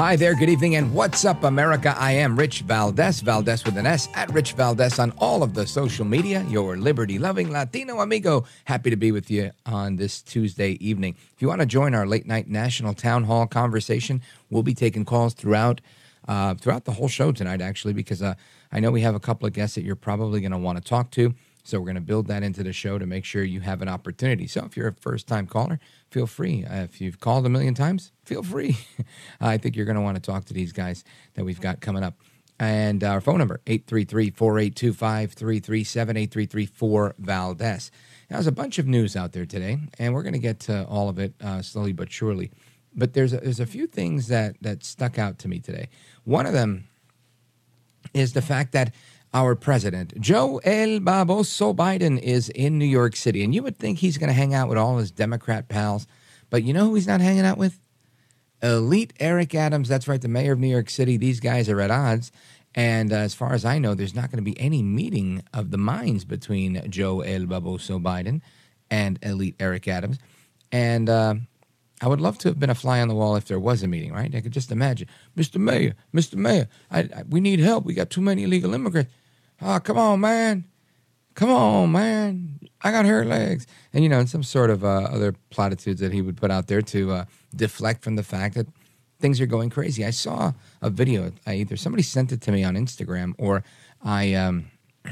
Hi there, good evening, and what's up, America? I am Rich Valdez, Valdez with an S, at Rich Valdez on all of the social media, your liberty loving Latino amigo. Happy to be with you on this Tuesday evening. If you want to join our late night national town hall conversation, we'll be taking calls throughout. Uh, throughout the whole show tonight, actually, because uh, I know we have a couple of guests that you're probably going to want to talk to. So we're going to build that into the show to make sure you have an opportunity. So if you're a first time caller, feel free. Uh, if you've called a million times, feel free. I think you're going to want to talk to these guys that we've got coming up. And our phone number, 833-482-5337, 833-4-VALDEZ. Now, there's a bunch of news out there today, and we're going to get to all of it uh, slowly but surely. But there's a, there's a few things that, that stuck out to me today. One of them is the fact that our president, Joe El Baboso Biden, is in New York City. And you would think he's going to hang out with all his Democrat pals. But you know who he's not hanging out with? Elite Eric Adams. That's right, the mayor of New York City. These guys are at odds. And uh, as far as I know, there's not going to be any meeting of the minds between Joe El Baboso Biden and Elite Eric Adams. And uh, I would love to have been a fly on the wall if there was a meeting, right? I could just imagine, Mr. Mayor, Mr. Mayor, I, I, we need help. We got too many illegal immigrants. Oh, come on, man. Come on, man. I got hurt legs. And, you know, and some sort of uh, other platitudes that he would put out there to uh, deflect from the fact that things are going crazy. I saw a video. I either somebody sent it to me on Instagram or I um,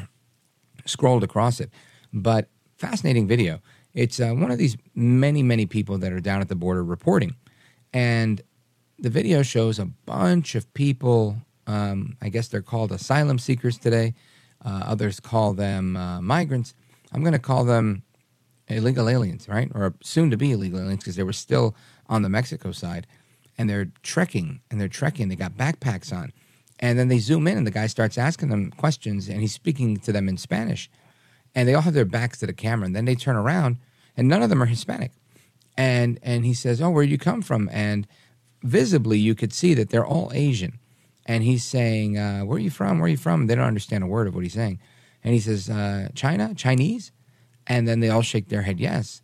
scrolled across it. But fascinating video. It's uh, one of these many, many people that are down at the border reporting. And the video shows a bunch of people. Um, I guess they're called asylum seekers today uh, others call them uh, migrants. I'm going to call them illegal aliens, right? Or soon to be illegal aliens because they were still on the Mexico side. And they're trekking and they're trekking. They got backpacks on. And then they zoom in and the guy starts asking them questions and he's speaking to them in Spanish. And they all have their backs to the camera. And then they turn around and none of them are Hispanic. And, and he says, Oh, where do you come from? And visibly you could see that they're all Asian and he's saying, uh, "Where are you from? Where are you from?" They don't understand a word of what he's saying, and he says, uh, "China, Chinese," and then they all shake their head yes,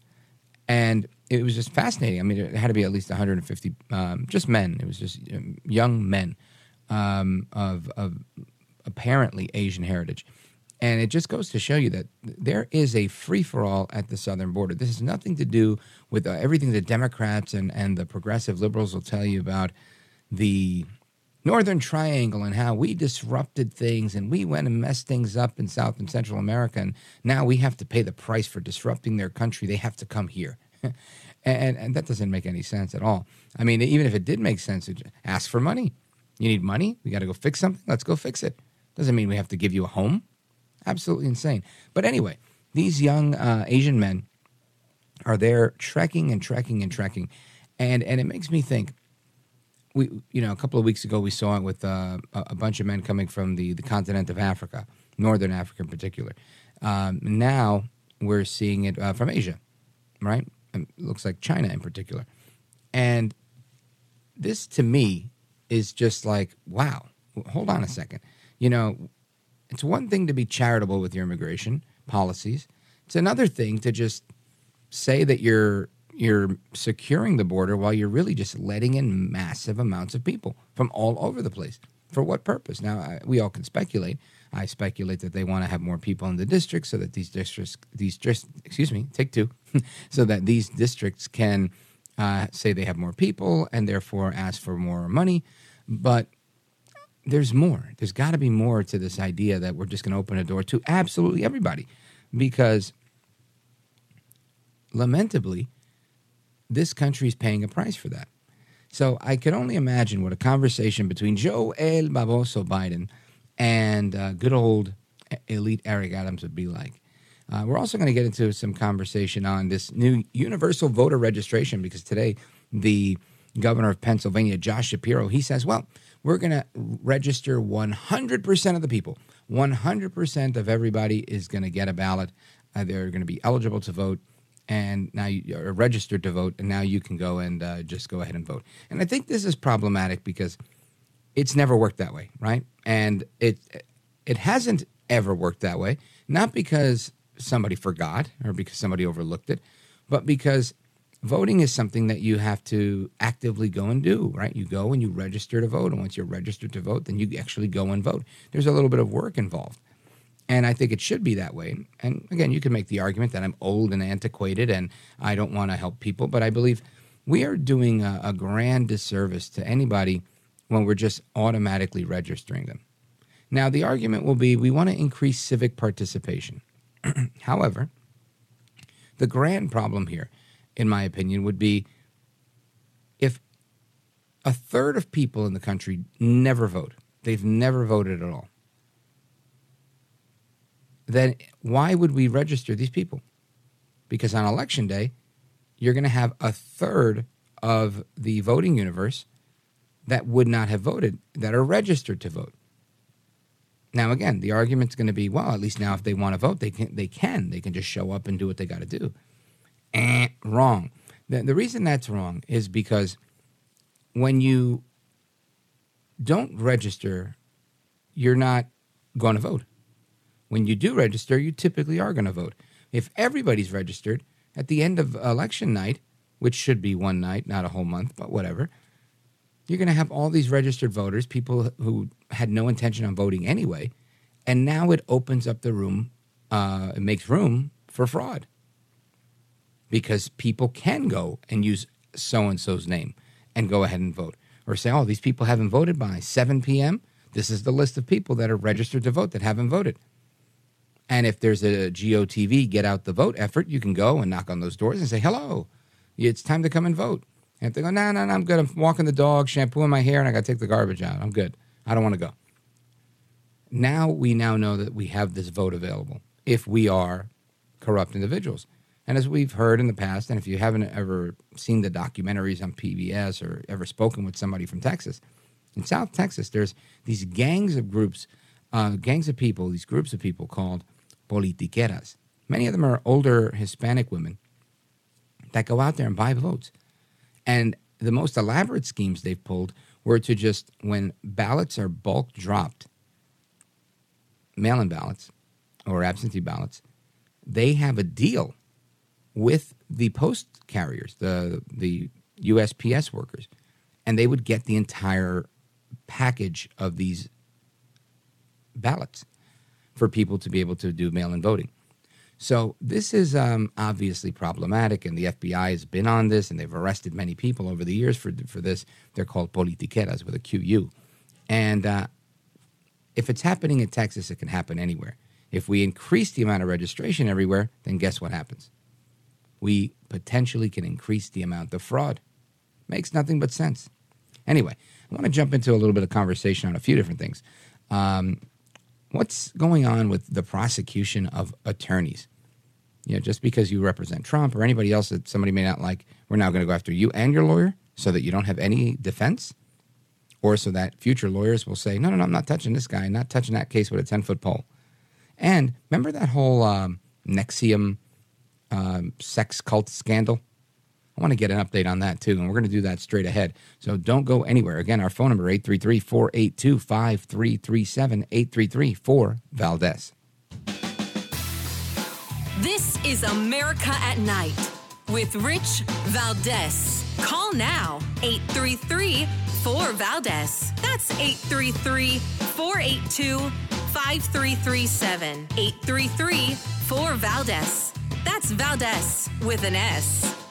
and it was just fascinating. I mean, it had to be at least 150 um, just men. It was just um, young men um, of, of apparently Asian heritage. And it just goes to show you that there is a free for all at the southern border. This has nothing to do with uh, everything the Democrats and, and the progressive liberals will tell you about the Northern Triangle and how we disrupted things and we went and messed things up in South and Central America. And now we have to pay the price for disrupting their country. They have to come here. and, and that doesn't make any sense at all. I mean, even if it did make sense, ask for money. You need money? We got to go fix something? Let's go fix it. Doesn't mean we have to give you a home. Absolutely insane. But anyway, these young uh, Asian men are there trekking and trekking and trekking. And, and it makes me think we you know a couple of weeks ago we saw it with uh, a bunch of men coming from the the continent of Africa, northern Africa in particular. Um, now we're seeing it uh, from Asia, right? It looks like China in particular, and this to me is just like wow. Hold on a second. You know, it's one thing to be charitable with your immigration policies. It's another thing to just say that you're you're securing the border while you're really just letting in massive amounts of people from all over the place. For what purpose? Now, I, we all can speculate. I speculate that they want to have more people in the district so that these districts, these excuse me, take two, so that these districts can uh, say they have more people and therefore ask for more money. But there's more. There's got to be more to this idea that we're just going to open a door to absolutely everybody, because lamentably, this country is paying a price for that. So I could only imagine what a conversation between Joe El Baboso Biden and uh, good old elite Eric Adams would be like. Uh, we're also going to get into some conversation on this new universal voter registration because today the governor of Pennsylvania, Josh Shapiro, he says, well, we're going to register 100% of the people. 100% of everybody is going to get a ballot. Uh, they're going to be eligible to vote and now you are registered to vote, and now you can go and uh, just go ahead and vote. And I think this is problematic because it's never worked that way, right? And it it hasn't ever worked that way, not because somebody forgot or because somebody overlooked it, but because voting is something that you have to actively go and do, right? You go and you register to vote, and once you're registered to vote, then you actually go and vote. There's a little bit of work involved. And I think it should be that way. And again, you can make the argument that I'm old and antiquated and I don't want to help people, but I believe we are doing a, a grand disservice to anybody when we're just automatically registering them. Now, the argument will be we want to increase civic participation. However, the grand problem here, in my opinion, would be if a third of people in the country never vote, they've never voted at all then why would we register these people? Because on election day, you're going to have a third of the voting universe that would not have voted that are registered to vote. Now, again, the argument's going to be, well, at least now if they want to vote, they can. They can. They can just show up and do what they got to do. Eh, wrong. The, the reason that's wrong is because when you don't register, you're not going to vote. When you do register, you typically are going to vote. If everybody's registered at the end of election night, which should be one night, not a whole month, but whatever, you're going to have all these registered voters, people who had no intention on voting anyway, and now it opens up the room, uh, it makes room for fraud because people can go and use so and so's name and go ahead and vote. Or say, oh, these people haven't voted by 7 p.m. This is the list of people that are registered to vote that haven't voted. And if there's a GOTV get out the vote effort, you can go and knock on those doors and say, hello, it's time to come and vote. And if they go, no, no, no, I'm good. I'm walking the dog, shampooing my hair, and I got to take the garbage out. I'm good. I don't want to go. Now we now know that we have this vote available if we are corrupt individuals. And as we've heard in the past, and if you haven't ever seen the documentaries on PBS or ever spoken with somebody from Texas, in South Texas, there's these gangs of groups, uh, gangs of people, these groups of people called politiqueras. Many of them are older Hispanic women that go out there and buy votes. And the most elaborate schemes they've pulled were to just, when ballots are bulk dropped, mail in ballots or absentee ballots, they have a deal with the post carriers, the, the USPS workers, and they would get the entire package of these ballots for people to be able to do mail in voting. So this is um, obviously problematic, and the FBI has been on this, and they've arrested many people over the years for for this. They're called politiqueras with a QU, and uh, if it's happening in Texas, it can happen anywhere. If we increase the amount of registration everywhere, then guess what happens? We potentially can increase the amount of fraud. Makes nothing but sense. Anyway, I want to jump into a little bit of conversation on a few different things. Um, what's going on with the prosecution of attorneys? You know, just because you represent Trump or anybody else that somebody may not like, we're now going to go after you and your lawyer so that you don't have any defense? Or so that future lawyers will say, no, no, no, I'm not touching this guy, not touching that case with a 10 foot pole. And remember that whole um, NXIVM um, sex cult scandal? I want to get an update on that too, and we're going to do that straight ahead. So don't go anywhere. Again, our phone number 833-482-5337 833 4 Valdez. This is America at Night with Rich Valdez. Call now 833 4 Valdez. That's 833 482 5337. 833 4 Valdez. That's Valdez with an S.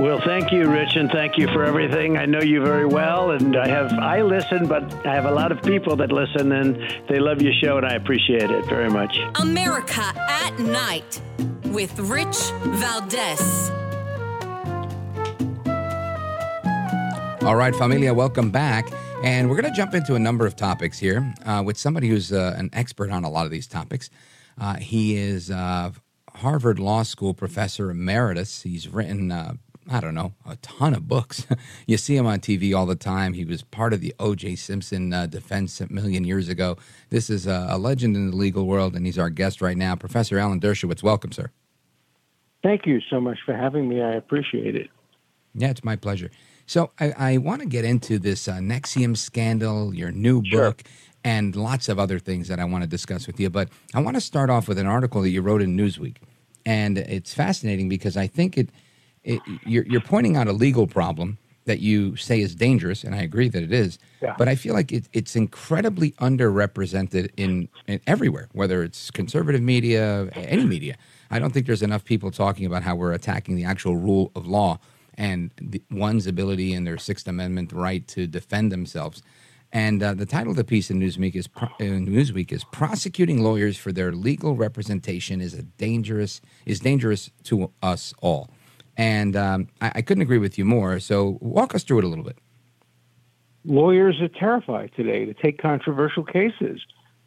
Well, thank you, Rich, and thank you for everything. I know you very well, and I have I listen, but I have a lot of people that listen, and they love your show, and I appreciate it very much. America at Night with Rich Valdez. All right, familia, welcome back. And we're going to jump into a number of topics here uh, with somebody who's uh, an expert on a lot of these topics. Uh, he is uh, Harvard Law School professor emeritus. He's written, uh, I don't know, a ton of books. you see him on TV all the time. He was part of the O.J. Simpson uh, defense a million years ago. This is a, a legend in the legal world, and he's our guest right now. Professor Alan Dershowitz, welcome, sir. Thank you so much for having me. I appreciate it. Yeah, it's my pleasure. So I, I want to get into this uh, NXIVM scandal, your new Sure. book, and lots of other things that I want to discuss with you. But I want to start off with an article that you wrote in Newsweek, and it's fascinating because I think it, it you're, you're pointing out a legal problem that you say is dangerous, and I agree that it is. Yeah. But I feel like it, it's incredibly underrepresented in, in everywhere, whether it's conservative media, any media. I don't think there's enough people talking about how we're attacking the actual rule of law and the, one's ability and their Sixth Amendment right to defend themselves. And uh, the title of the piece in Newsweek is Newsweek is prosecuting lawyers for their legal representation is a dangerous is dangerous to us all. And um, I, I couldn't agree with you more. So walk us through it a little bit. Lawyers are terrified today to take controversial cases.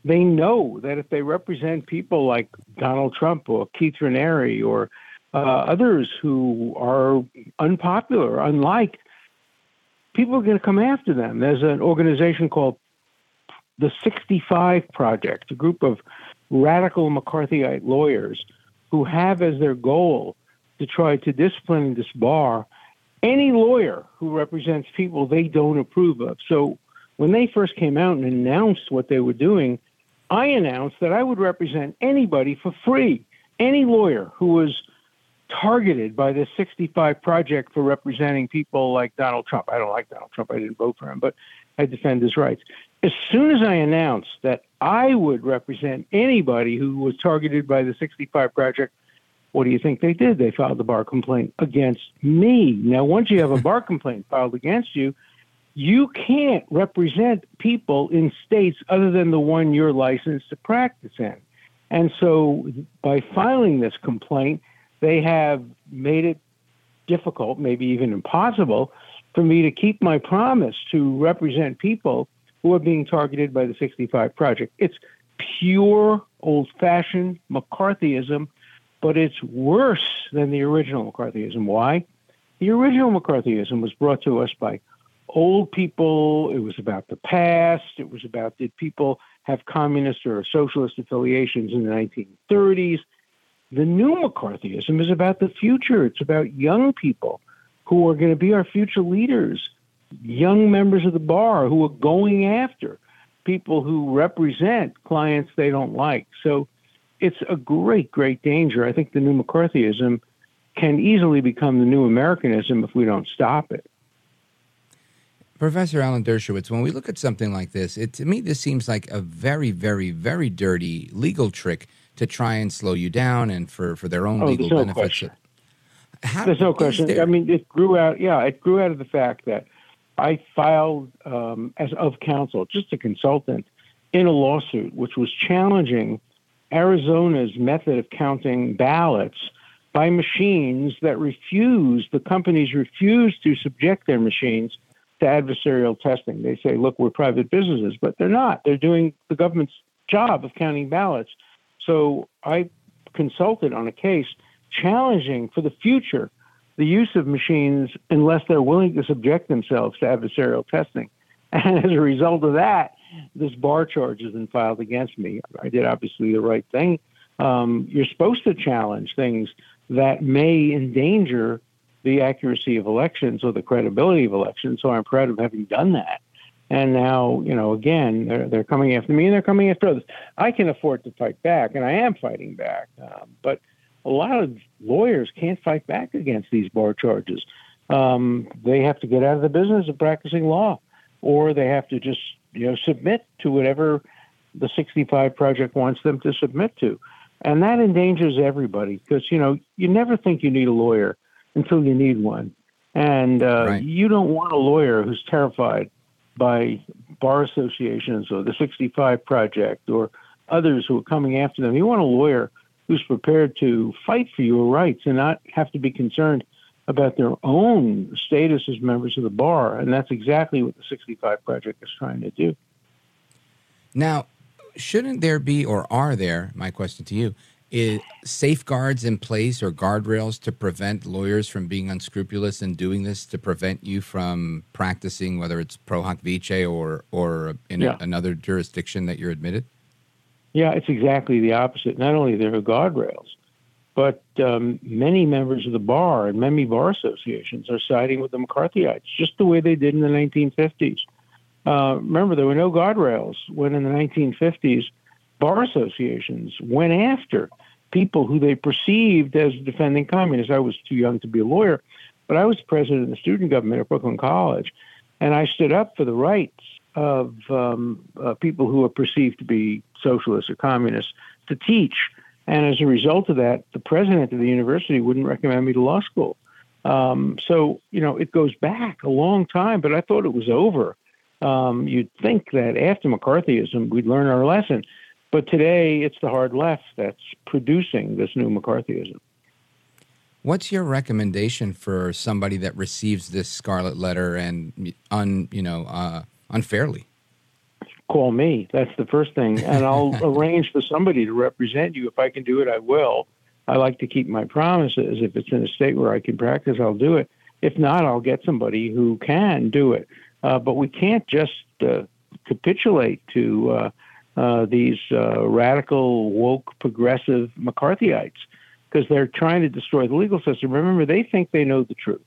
They know that if they represent people like Donald Trump or Keith Raniere or uh, others who are unpopular, unliked, people are going to come after them. There's an organization called the 65 Project, a group of radical McCarthyite lawyers who have as their goal to try to discipline and disbar any lawyer who represents people they don't approve of. So when they first came out and announced what they were doing, I announced that I would represent anybody for free, any lawyer who was targeted by the 65 Project for representing people like Donald Trump. I don't like Donald Trump. I didn't vote for him, but I defend his rights. As soon as I announced that I would represent anybody who was targeted by the 65 Project, what do you think they did? They filed a bar complaint against me. Now, once you have a bar complaint filed against you, you can't represent people in states other than the one you're licensed to practice in. And so by filing this complaint, they have made it difficult, maybe even impossible, for me to keep my promise to represent people who are being targeted by the 65 Project. It's pure, old fashioned McCarthyism, but it's worse than the original McCarthyism. Why? The original McCarthyism was brought to us by old people. It was about the past. It was about did people have communist or socialist affiliations in the 1930s. The new McCarthyism is about the future. It's about young people who are going to be our future leaders, young members of the bar who are going after people who represent clients they don't like. So it's a great, great danger. I think the new McCarthyism can easily become the new Americanism if we don't stop it. Professor Alan Dershowitz, when we look at something like this, it, to me, this seems like a very, very, very dirty legal trick to try and slow you down and for, for their own Oh, legal there's no benefits. question. How- There's no question. there- I mean, it grew out. Yeah, it grew out of the fact that I filed um, as of counsel, just a consultant, in a lawsuit which was challenging Arizona's method of counting ballots by machines that refuse, the companies refuse to subject their machines to adversarial testing. They say, "Look, we're private businesses," but they're not. They're doing the government's job of counting ballots. So I consulted on a case challenging for the future the use of machines unless they're willing to subject themselves to adversarial testing. And as a result of that, this bar charge has been filed against me. I did obviously the right thing. Um, you're supposed to challenge things that may endanger the accuracy of elections or the credibility of elections. So I'm proud of having done that. And now, you know, again, they're, they're coming after me and they're coming after others. I can afford to fight back, and I am fighting back. Um, but a lot of lawyers can't fight back against these bar charges. Um, they have to get out of the business of practicing law, or they have to just, you know, submit to whatever the 65 Project wants them to submit to. And that endangers everybody because, you know, you never think you need a lawyer until you need one. And uh, Right. you don't want a lawyer who's terrified by bar associations or the 65 Project or others who are coming after them. You want a lawyer who's prepared to fight for your rights and not have to be concerned about their own status as members of the bar. And that's exactly what the 65 Project is trying to do. Now, shouldn't there be, or are there, my question to you, is safeguards in place or guardrails to prevent lawyers from being unscrupulous and doing this to prevent you from practicing, whether it's pro hoc vice or, or in yeah. a, another jurisdiction that you're admitted? Yeah, it's exactly the opposite. Not only there are guardrails, but um, many members of the bar and many bar associations are siding with the McCarthyites, just the way they did in the 1950s. Uh, remember, there were no guardrails when in the 1950s, bar associations went after people who they perceived as defending communists. I was too young to be a lawyer, but I was president of the student government at Brooklyn College, and I stood up for the rights of um, uh, people who are perceived to be socialists or communists to teach. And as a result of that, the president of the university wouldn't recommend me to law school. Um, so, you know, it goes back a long time, but I thought it was over. Um, you'd think that after McCarthyism, we'd learn our lesson. But today, it's the hard left that's producing this new McCarthyism. What's your recommendation for somebody that receives this scarlet letter and un, you know, uh, unfairly? Call me. That's the first thing, and I'll arrange for somebody to represent you. If I can do it, I will. I like to keep my promises. If it's in a state where I can practice, I'll do it. If not, I'll get somebody who can do it. Uh, but we can't just uh, capitulate to uh, uh, these uh, radical, woke, progressive McCarthyites because they're trying to destroy the legal system. Remember, they think they know the truth.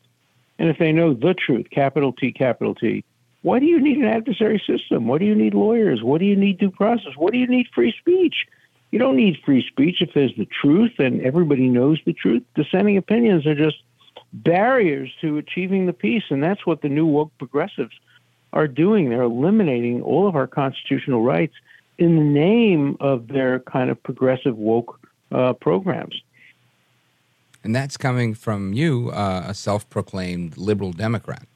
And if they know the truth, capital T, capital T, why do you need an adversary system? What do you need lawyers? What do you need due process? What do you need free speech? You don't need free speech if there's the truth and everybody knows the truth. Dissenting opinions are just barriers to achieving the peace, and that's what the new woke progressives are doing. They're eliminating all of our constitutional rights in the name of their kind of progressive woke uh, programs. And that's coming from you, uh, a self proclaimed liberal Democrat.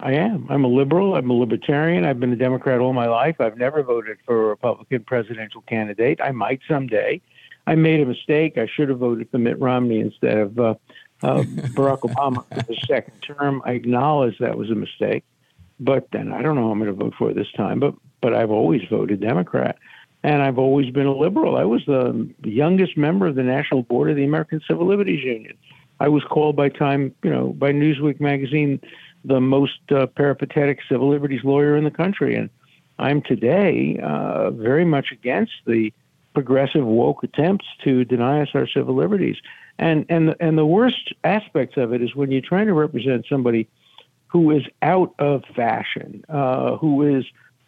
I am. I'm a liberal. I'm a libertarian. I've been a Democrat all my life. I've never voted for a Republican presidential candidate. I might someday. I made a mistake. I should have voted for Mitt Romney instead of uh, uh, Barack Obama for the second term. I acknowledge that was a mistake. But then I don't know I'm going to vote for this time. But but I've always voted Democrat, and I've always been a liberal. I was the youngest member of the National Board of the American Civil Liberties Union. I was called by Time, you know, by Newsweek magazine, the most uh, peripatetic civil liberties lawyer in the country, and I'm today uh, very much against the progressive woke attempts to deny us our civil liberties. And and and the worst aspects of it is when you're trying to represent somebody who is out of fashion, uh, who is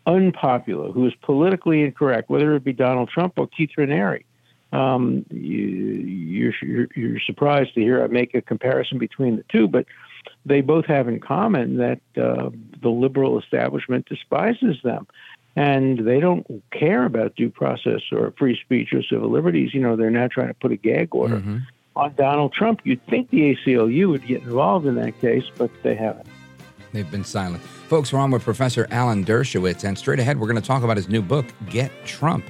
unpopular, who is politically incorrect, whether it be Donald Trump or Keith Raniere. Um, you, are you're, you're surprised to hear I make a comparison between the two, but they both have in common that uh, the liberal establishment despises them. And they don't care about due process or free speech or civil liberties. You know, they're now trying to put a gag order mm-hmm. on Donald Trump. You'd think the ACLU would get involved in that case, but they haven't. They've been silent. Folks, we're on with Professor Alan Dershowitz, and straight ahead, we're going to talk about his new book, Get Trump.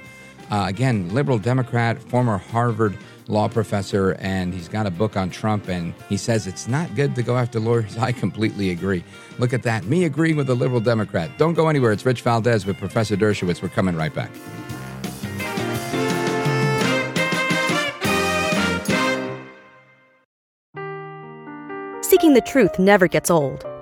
Uh, again, liberal Democrat, former Harvard law professor, and he's got a book on Trump, and he says it's not good to go after lawyers. I completely agree. Look at that. Me agreeing with a liberal Democrat. Don't go anywhere. It's Rich Valdez with Professor Dershowitz. We're coming right back. Seeking the truth never gets old.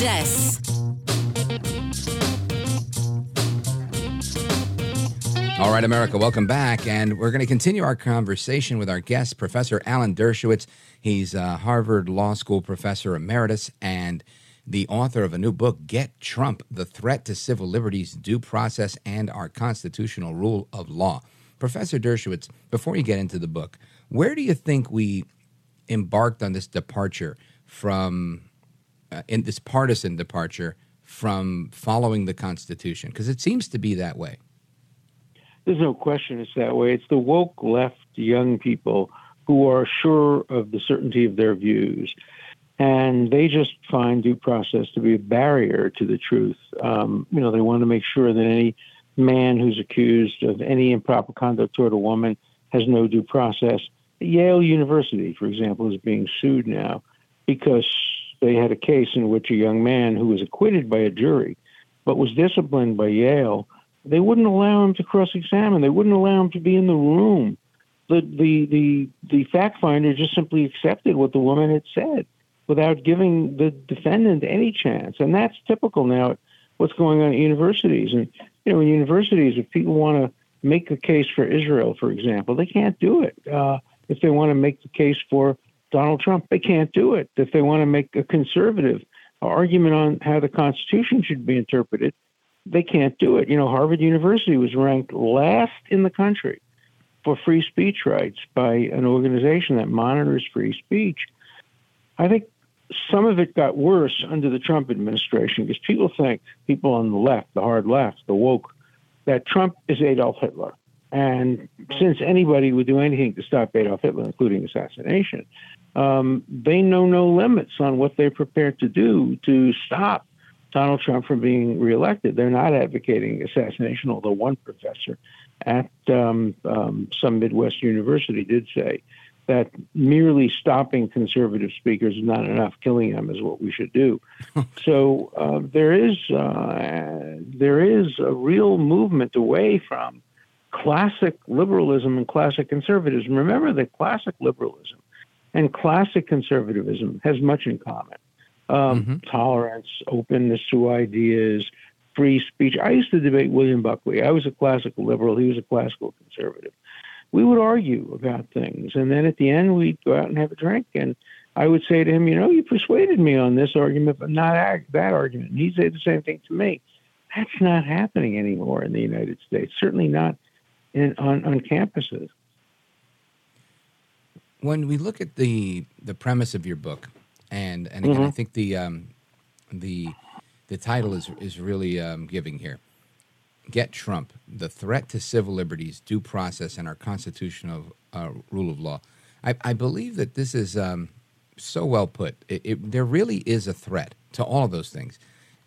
Valdez. All right, America, welcome back. And we're going to continue our conversation with our guest, Professor Alan Dershowitz. He's a Harvard Law School professor emeritus and the author of a new book, Get Trump The Threat to Civil Liberties, Due Process, and Our Constitutional Rule of Law. Professor Dershowitz, before you get into the book, where do you think we embarked on this departure from, uh, in this partisan departure from following the Constitution? Because it seems to be that way. There's no question it's that way. It's the woke left young people who are sure of the certainty of their views. And they just find due process to be a barrier to the truth. Um, you know, they want to make sure that any man who's accused of any improper conduct toward a woman has no due process. Yale University, for example, is being sued now because they had a case in which a young man who was acquitted by a jury but was disciplined by Yale they wouldn't allow him to cross-examine. They wouldn't allow him to be in the room. The the the the fact finder just simply accepted what the woman had said without giving the defendant any chance, and that's typical now. What's going on at universities, and you know, in universities, if people want to make a case for Israel, for example, they can't do it. Uh, if they want to make the case for Donald Trump, they can't do it. If they want to make a conservative argument on how the Constitution should be interpreted, they can't do it. You know, Harvard University was ranked last in the country for free speech rights by an organization that monitors free speech. I think some of it got worse under the Trump administration because people think, people on the left, the hard left, the woke, that Trump is Adolf Hitler. And since anybody would do anything to stop Adolf Hitler, including assassination, um, they know no limits on what they're prepared to do to stop Donald Trump from being reelected. They're not advocating assassination, although one professor at um, um, some Midwest university did say that merely stopping conservative speakers is not enough. Killing them is what we should do. so uh, there is uh, there is a real movement away from classic liberalism and classic conservatism. Remember that classic liberalism and classic conservatism has much in common um, mm-hmm. tolerance, openness to ideas, free speech. I used to debate William Buckley. I was a classical liberal, he was a classical conservative. We would argue about things, and then at the end, we'd go out and have a drink. And I would say to him, You know, you persuaded me on this argument, but not that argument. And he'd say the same thing to me. That's not happening anymore in the United States, certainly not in, on, on campuses. When we look at the, the premise of your book, and and again, mm-hmm. I think the um, the the title is is really um, giving here. Get Trump: The threat to civil liberties, due process, and our constitutional uh, rule of law. I, I, believe that this is um, so well put. It, it, there really is a threat to all of those things,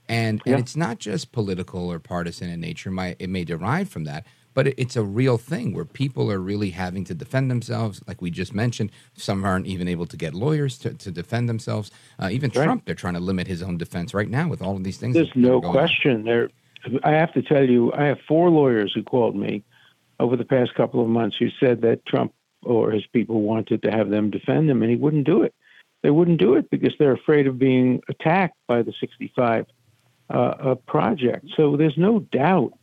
and yeah. and it's not just political or partisan in nature. My, it may derive from that, but it's a real thing where people are really having to defend themselves. Like we just mentioned, some aren't even able to get lawyers to, to defend themselves. Uh, even right. Trump, they're trying to limit his own defense right now with all of these things. There's no question. There, I have to tell you, I have four lawyers who called me over the past couple of months who said that Trump or his people wanted to have them defend him, and he wouldn't do it. They wouldn't do it because they're afraid of being attacked by the 65 uh, uh, project. So there's no doubt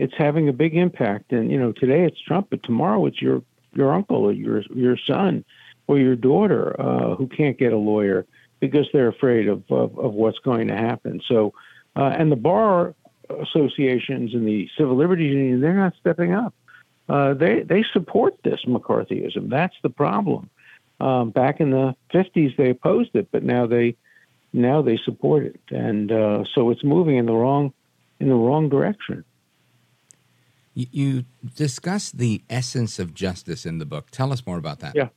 it's having a big impact. And you know, today it's Trump, but tomorrow it's your your uncle or your your son or your daughter uh, who can't get a lawyer because they're afraid of of, of what's going to happen. So, uh, and the bar associations and the civil liberties union they're not stepping up. Uh, they they support this McCarthyism. That's the problem. Um, back in the 50s, they opposed it, but now they now they support it, and uh, so it's moving in the wrong in the wrong direction. You discuss the essence of justice in the book. Tell us more about that. Yeah.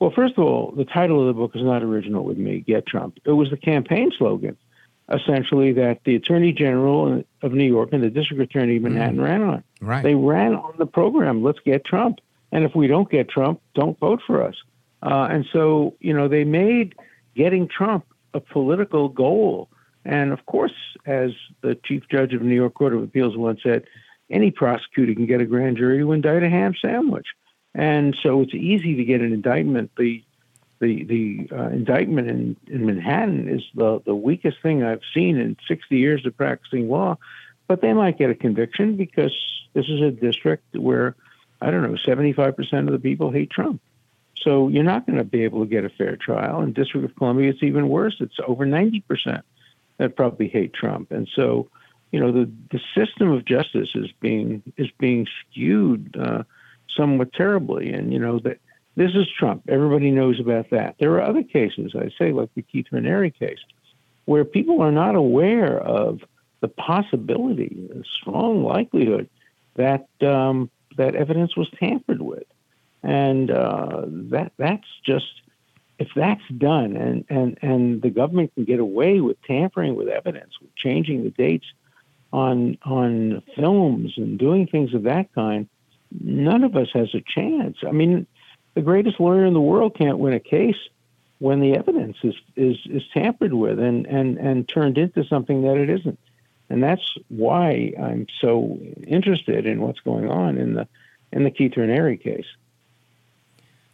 Well, first of all, the title of the book is not original with me, Get Trump. It was the campaign slogan, essentially, that the Attorney General of New York and the District Attorney of Manhattan mm. ran on. Right. They ran on the program, let's get Trump. And if we don't get Trump, don't vote for us. Uh, and so, you know, they made getting Trump a political goal. And of course, as the Chief Judge of New York Court of Appeals once said, any prosecutor can get a grand jury to indict a ham sandwich. And so it's easy to get an indictment. The the the uh, indictment in, in Manhattan is the the weakest thing I've seen in 60 years of practicing law. But they might get a conviction because this is a district where I don't know 75% of the people hate Trump. So you're not going to be able to get a fair trial. In District of Columbia, it's even worse. It's over 90% that probably hate Trump. And so, you know, the, the system of justice is being is being skewed uh, somewhat terribly. And you know that this is Trump. Everybody knows about that. There are other cases, I say, like the Keith Raniere case, where people are not aware of the possibility, the strong likelihood that um, that evidence was tampered with, and uh, that that's just if that's done, and and and the government can get away with tampering with evidence, with changing the dates on on films and doing things of that kind, none of us has a chance. I mean, the greatest lawyer in the world can't win a case when the evidence is is, is tampered with and, and, and turned into something that it isn't. And that's why I'm so interested in what's going on in the in the Keith Raniere case.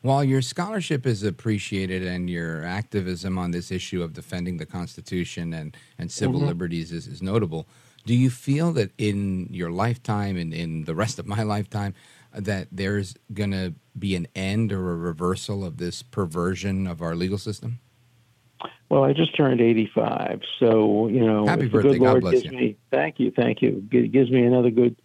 While your scholarship is appreciated and your activism on this issue of defending the Constitution and, and civil mm-hmm. liberties is, is notable, do you feel that in your lifetime and in the rest of my lifetime that there's going to be an end or a reversal of this perversion of our legal system? Well, I just turned 85, so you know, happy birthday! God bless you. Me, thank you, thank you. It gives me another good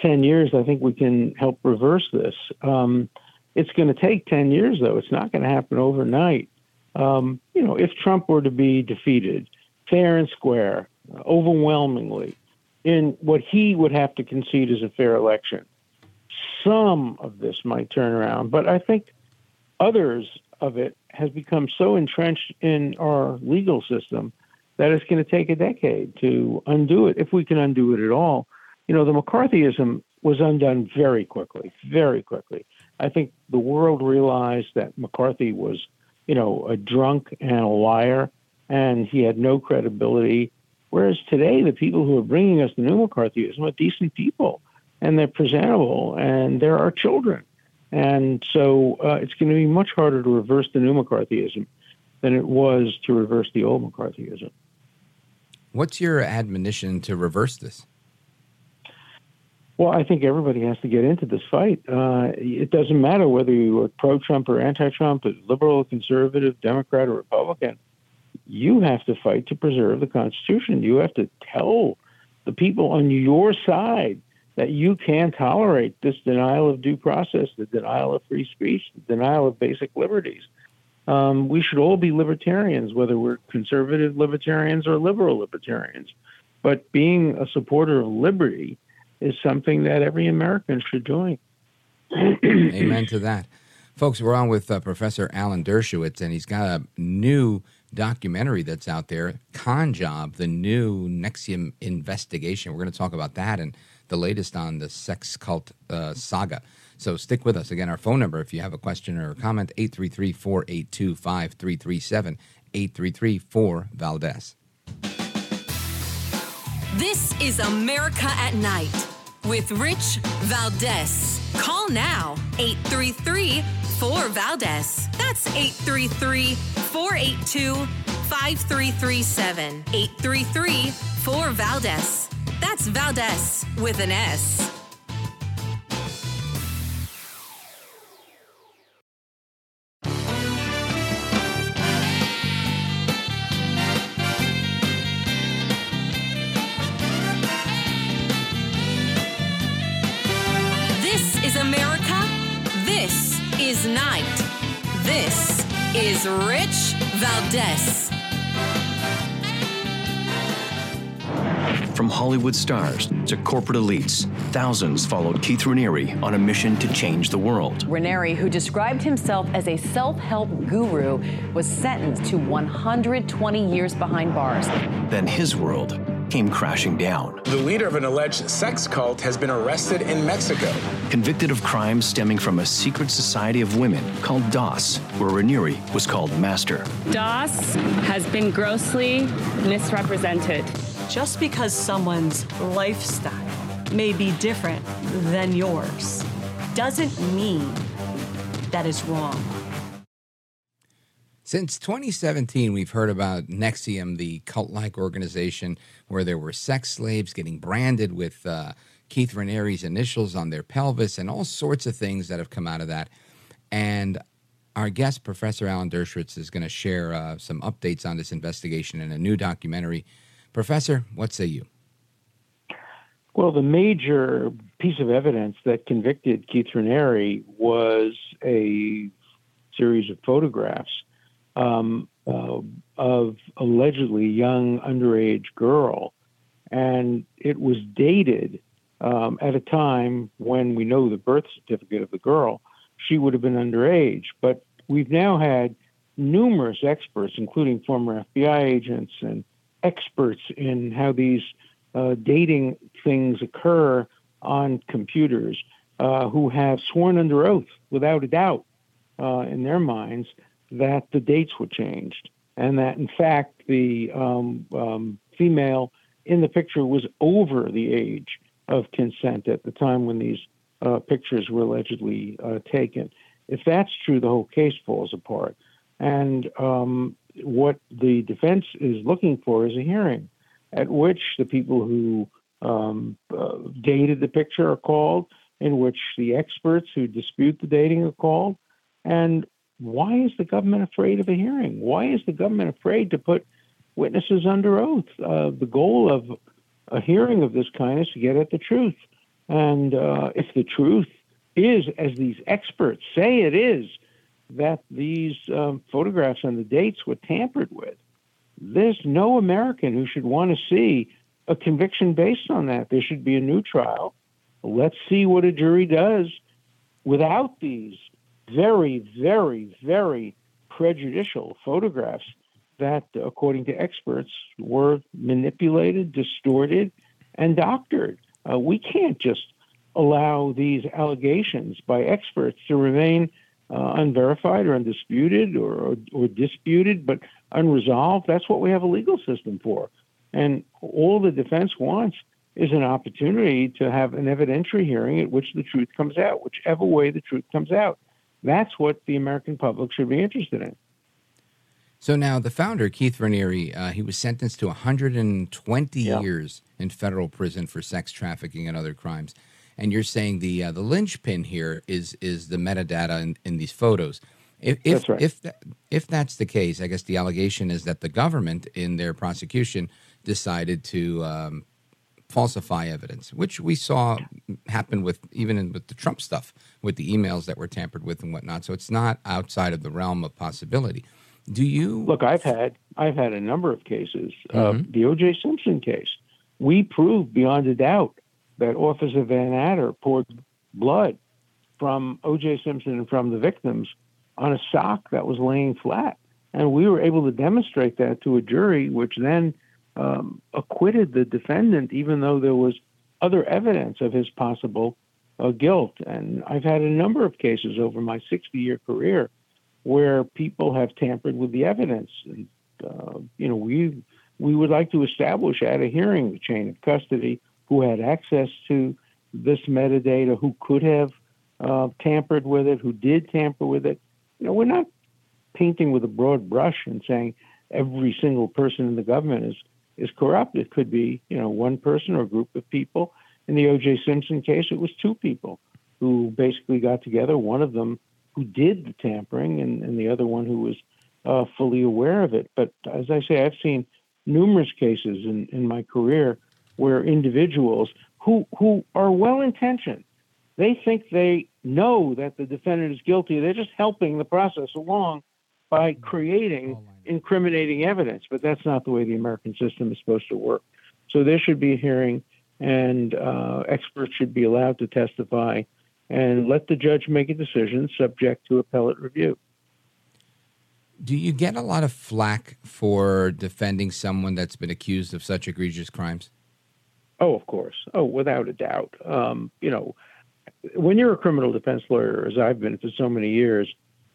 10 years. I think we can help reverse this. Um, it's going to take 10 years, though. It's not going to happen overnight. Um, you know, if Trump were to be defeated fair and square, overwhelmingly, in what he would have to concede is a fair election, some of this might turn around, but I think others of it has become so entrenched in our legal system that it's going to take a decade to undo it, if we can undo it at all. You know, the McCarthyism was undone very quickly, very quickly. I think the world realized that McCarthy was, you know, a drunk and a liar, and he had no credibility. Whereas today, the people who are bringing us the new McCarthyism are decent people and they're presentable and they're our children. And so uh, it's going to be much harder to reverse the new McCarthyism than it was to reverse the old McCarthyism. What's your admonition to reverse this? Well, I think everybody has to get into this fight. Uh, it doesn't matter whether you are pro Trump or anti Trump, liberal, conservative, Democrat, or Republican. You have to fight to preserve the Constitution. You have to tell the people on your side that you can't tolerate this denial of due process, the denial of free speech, the denial of basic liberties. Um, we should all be libertarians, whether we're conservative libertarians or liberal libertarians. But being a supporter of liberty is something that every American should join. Amen to that. Folks, we're on with uh, Professor Alan Dershowitz, and he's got a new documentary that's out there, Con Job, the new NXIVM investigation. We're going to talk about that and the latest on the sex cult uh, saga. So stick with us. Again, our phone number, if you have a question or a comment, 833 482 5337, 833 4 Valdez. This is America at Night with Rich Valdez. Call now 833 4 Valdez. That's 833 482 5337. 833 4 Valdez. That's Valdez with an S. is Rich Valdez. From Hollywood stars to corporate elites, thousands followed Keith Raniere on a mission to change the world. Raniere, who described himself as a self help guru, was sentenced to 120 years behind bars. Then his world came crashing down. The leader of an alleged sex cult has been arrested in Mexico. Convicted of crimes stemming from a secret society of women called DOS, where Raniere was called master. DOS has been grossly misrepresented. Just because someone's lifestyle may be different than yours doesn't mean that is wrong. Since 2017, we've heard about NXIVM, the cult like organization where there were sex slaves getting branded with uh, Keith Raniere's initials on their pelvis and all sorts of things that have come out of that. And our guest, Professor Alan Dershowitz, is going to share uh, some updates on this investigation in a new documentary. Professor, what say you? Well, the major piece of evidence that convicted Keith Raniere was a series of photographs um, uh, of allegedly young underage girl, and it was dated um, at a time when we know the birth certificate of the girl, she would have been underage. But we've now had numerous experts, including former FBI agents and experts in how these uh, dating things occur on computers, uh, who have sworn under oath, without a doubt, uh, in their minds, that the dates were changed and that, in fact, the um, um, female in the picture was over the age of consent at the time when these uh, pictures were allegedly uh, taken. If that's true, the whole case falls apart. And um, what the defense is looking for is a hearing at which the people who um, uh, dated the picture are called, in which the experts who dispute the dating are called. And why is the government afraid of a hearing? Why is the government afraid to put witnesses under oath? Uh, the goal of a hearing of this kind is to get at the truth. And uh, if the truth is, as these experts say it is, that these um, photographs and the dates were tampered with, there's no American who should want to see a conviction based on that. There should be a new trial. Let's see what a jury does without these very, very, very prejudicial photographs that, according to experts, were manipulated, distorted, and doctored. Uh, we can't just allow these allegations by experts to remain uh, unverified or undisputed or, or, or, disputed, but unresolved. That's what we have a legal system for. And all the defense wants is an opportunity to have an evidentiary hearing at which the truth comes out, whichever way the truth comes out. That's what the American public should be interested in. So now the founder, Keith Raniere, uh, he was sentenced to 120 yeah. years in federal prison for sex trafficking and other crimes. And you're saying the uh, the linchpin here is is the metadata in, in these photos. If if that's right. if, that, if that's the case, I guess the allegation is that the government, in their prosecution, decided to um, falsify evidence, which we saw happen with even in, with the Trump stuff, with the emails that were tampered with and whatnot. So it's not outside of the realm of possibility. Do you look? I've had I've had a number of cases. Uh, mm-hmm. Uh, the O.J. Simpson case, we proved beyond a doubt that Officer Vannatter poured blood from O.J. Simpson and from the victims on a sock that was laying flat, and we were able to demonstrate that to a jury, which then um, acquitted the defendant, even though there was other evidence of his possible uh, guilt. And I've had a number of cases over my 60-year career where people have tampered with the evidence. And, uh, you know, we we would like to establish at a hearing the chain of custody, who had access to this metadata, who could have uh, tampered with it, who did tamper with it. You know, we're not painting with a broad brush and saying every single person in the government is is corrupt. It could be, you know, one person or a group of people. In the O.J. Simpson case, it was two people who basically got together. One of them who did the tampering and, and the other one who was uh, fully aware of it. But as I say, I've seen numerous cases in, in my career where individuals who who are well intentioned, they think they know that the defendant is guilty. They're just helping the process along by creating incriminating evidence. But that's not the way the American system is supposed to work. So there should be a hearing, and uh, experts should be allowed to testify and let the judge make a decision subject to appellate review. Do you get a lot of flack for defending someone that's been accused of such egregious crimes? Oh, of course. Oh, without a doubt. Um, you know, when you're a criminal defense lawyer, as I've been for so many years,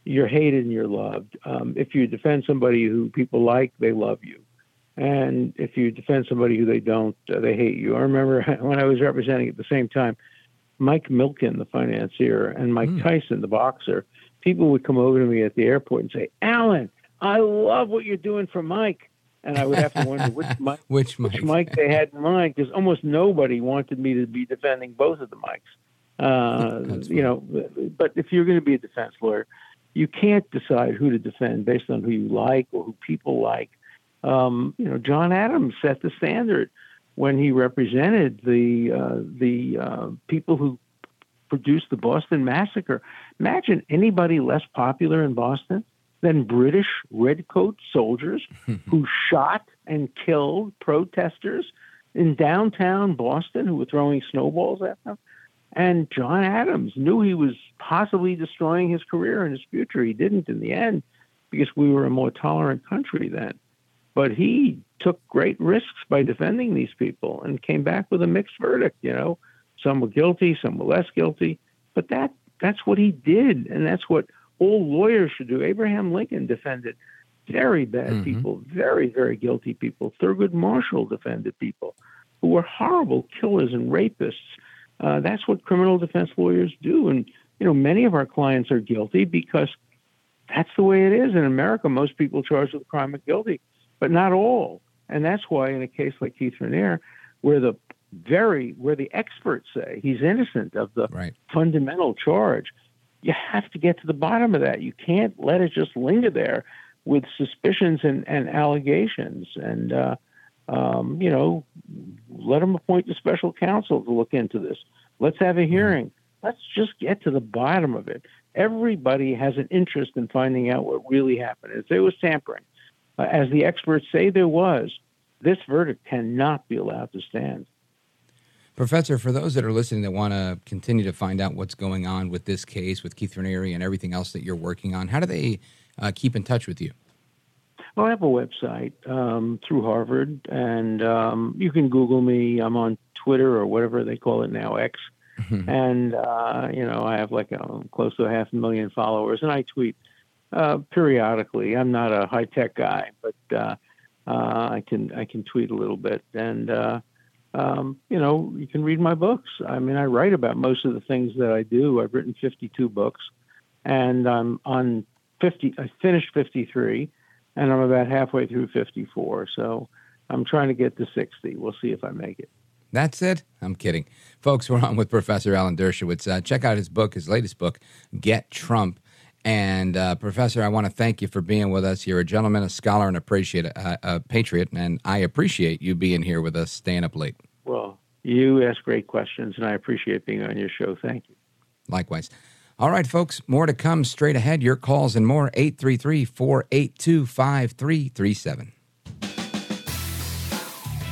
you're hated and you're loved. Um, if you defend somebody who people like, they love you. And if you defend somebody who they don't, uh, they hate you. I remember when I was representing at the same time, Mike Milken, the financier, and Mike mm. Tyson, the boxer, people would come over to me at the airport and say, Alan, I love what you're doing for Mike. And I would have to wonder which Mike, which Mike, which Mike they had in mind because almost nobody wanted me to be defending both of the Mikes. Uh, you know, but if you're going to be a defense lawyer, you can't decide who to defend based on who you like or who people like. Um, you know, John Adams set the standard when he represented the uh, the uh, people who produced the Boston Massacre. Imagine anybody less popular in Boston than British redcoat soldiers who shot and killed protesters in downtown Boston who were throwing snowballs at them. And John Adams knew he was possibly destroying his career and his future. He didn't in the end because we were a more tolerant country then. But he took great risks by defending these people and came back with a mixed verdict, you know. Some were guilty, some were less guilty. But that that's what he did, and that's what all lawyers should do. Abraham Lincoln defended very bad mm-hmm. people, very, very guilty people. Thurgood Marshall defended people who were horrible killers and rapists uh, that's what criminal defense lawyers do. And, you know, many of our clients are guilty because that's the way it is. In America, most people charged with a crime are guilty, but not all. And that's why in a case like Keith Raniere, where the very, where the experts say he's innocent of the right. fundamental charge, you have to get to the bottom of that. You can't let it just linger there with suspicions and, and allegations. And, uh, um, you know, let them appoint a special counsel to look into this. Let's have a mm-hmm. hearing. Let's just get to the bottom of it. Everybody has an interest in finding out what really happened. If there was tampering, uh, as the experts say there was, this verdict cannot be allowed to stand. Professor, for those that are listening that want to continue to find out what's going on with this case, with Keith Raniere and everything else that you're working on, how do they uh, keep in touch with you? Well, I have a website um, through Harvard, and um, you can Google me. I'm on Twitter or whatever they call it now, X. Mm-hmm. And uh, you know, I have like a, um, close to a half a million followers, and I tweet uh, periodically. I'm not a high tech guy, but uh, uh, I can I can tweet a little bit, and uh, um, you know, you can read my books. I mean, I write about most of the things that I do. I've written 52 books, and I'm on 50. I finished 53 and I'm about halfway through 54. So I'm trying to get to 60. We'll see if I make it. That's it? I'm kidding. Folks, we're on with Professor Alan Dershowitz. Uh, check out his book, his latest book, Get Trump. And uh, Professor, I want to thank you for being with us. You're a gentleman, a scholar, and appreciate uh, a patriot, and I appreciate you being here with us, staying up late. Well, you ask great questions, and I appreciate being on your show. Thank you. Likewise. All right, folks, more to come straight ahead. Your calls and more, 833 482 5337.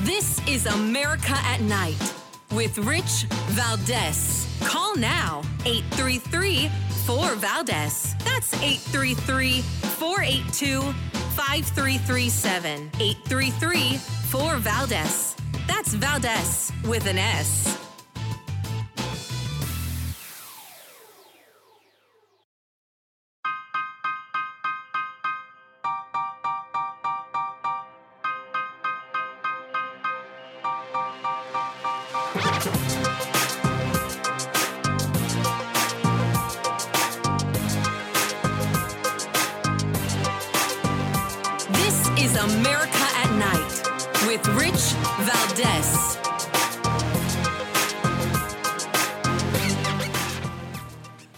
This is America at Night with Rich Valdez. Call now, 833 4 Valdez. That's 833 482 5337. 833 4 Valdez. That's Valdez with an S.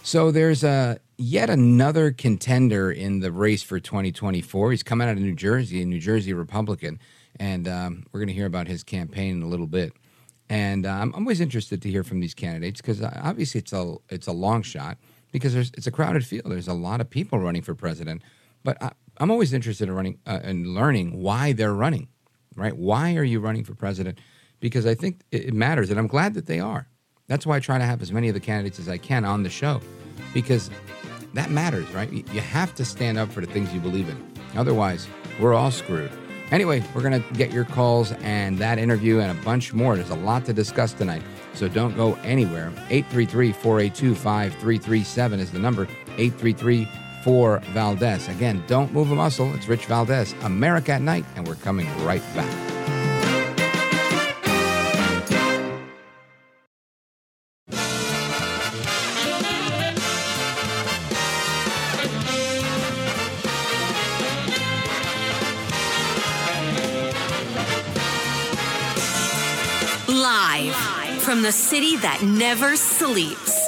So there's a yet another contender in the race for 2024. He's coming out of New Jersey, a New Jersey Republican, and um, we're going to hear about his campaign in a little bit. And uh, I'm always interested to hear from these candidates because uh, obviously it's a it's a long shot because it's a crowded field. There's a lot of people running for president, but I, am always interested in running uh, in learning why they're running. Right? Why are you running for president? Because I think it matters, and I'm glad that they are. That's why I try to have as many of the candidates as I can on the show because that matters, right? You have to stand up for the things you believe in. Otherwise, we're all screwed. Anyway, we're going to get your calls and that interview and a bunch more. There's a lot to discuss tonight, so don't go anywhere. 833 482 5337 is the number. 833 for Valdez. Again, don't move a muscle. It's Rich Valdez, America at Night, and we're coming right back. Live from the city that never sleeps.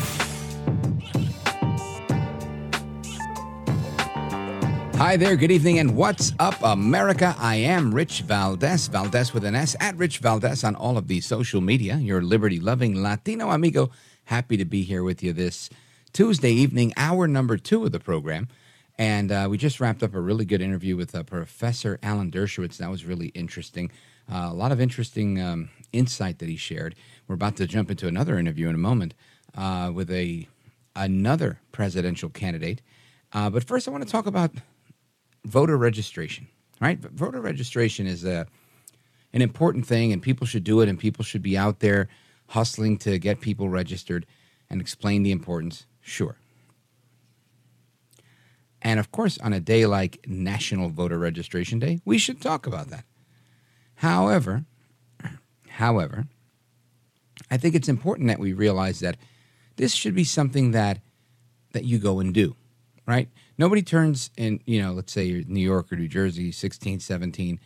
Hi there, good evening, and what's up, America? I am Rich Valdez, Valdez with an S, at Rich Valdez on all of the social media, your liberty loving Latino amigo. Happy to be here with you this Tuesday evening, hour number two of the program. And uh, we just wrapped up a really good interview with uh, Professor Alan Dershowitz. That was really interesting. Uh, a lot of interesting um, insight that he shared. We're about to jump into another interview in a moment uh, with a another presidential candidate. Uh, but first, I want to talk about voter registration, right? Voter registration is a an important thing, and people should do it, and people should be out there hustling to get people registered and explain the importance. Sure. And of course, on a day like National Voter Registration Day, we should talk about that. However, however, I think it's important that we realize that this should be something that that you go and do, right? Nobody turns in, you know, let's say you're New York or New Jersey, 16, 17,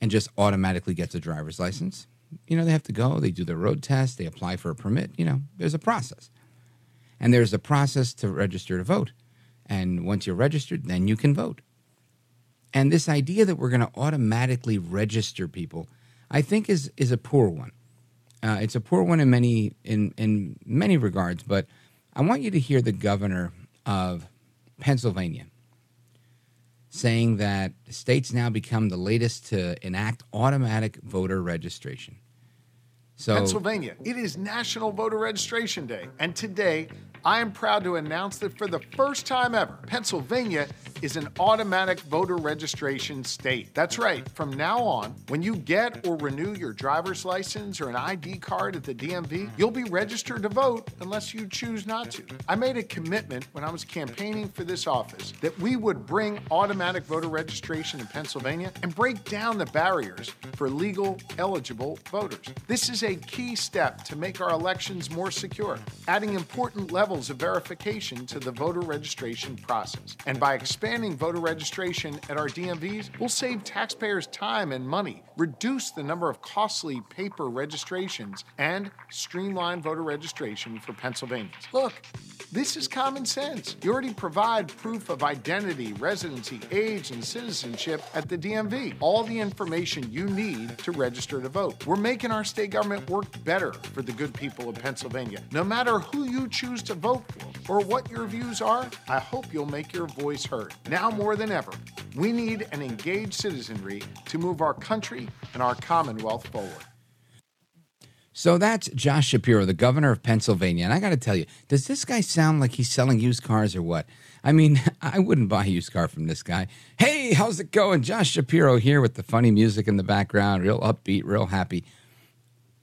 and just automatically gets a driver's license. You know, they have to go, they do the road test, they apply for a permit. You know, there's a process. And there's a process to register to vote. And once you're registered, then you can vote. And this idea that we're going to automatically register people, I think, is is a poor one. Uh, it's a poor one in many in in many regards. But I want you to hear the governor of Pennsylvania, saying that states now become the latest to enact automatic voter registration. So, Pennsylvania, it is National Voter Registration Day, and today I am proud to announce that for the first time ever, Pennsylvania is an automatic voter registration state. That's right. From now on, when you get or renew your driver's license or an ID card at the DMV, you'll be registered to vote unless you choose not to. I made a commitment when I was campaigning for this office that we would bring automatic voter registration in Pennsylvania and break down the barriers for legal, eligible voters. This is a key step to make our elections more secure, adding important levels of verification to the voter registration process. And by expanding expanding voter registration at our DMVs we'll save taxpayers time and money, reduce the number of costly paper registrations, and streamline voter registration for Pennsylvanians. Look, this is common sense. You already provide proof of identity, residency, age, and citizenship at the DMV. All the information you need to register to vote. We're making our state government work better for the good people of Pennsylvania. No matter who you choose to vote for or what your views are, I hope you'll make your voice heard. Now more than ever, we need an engaged citizenry to move our country and our Commonwealth forward. So that's Josh Shapiro, the governor of Pennsylvania. And I got to tell you, does this guy sound like he's selling used cars or what? I mean, I wouldn't buy a used car from this guy. Hey, how's it going? Josh Shapiro here with the funny music in the background, real upbeat, real happy.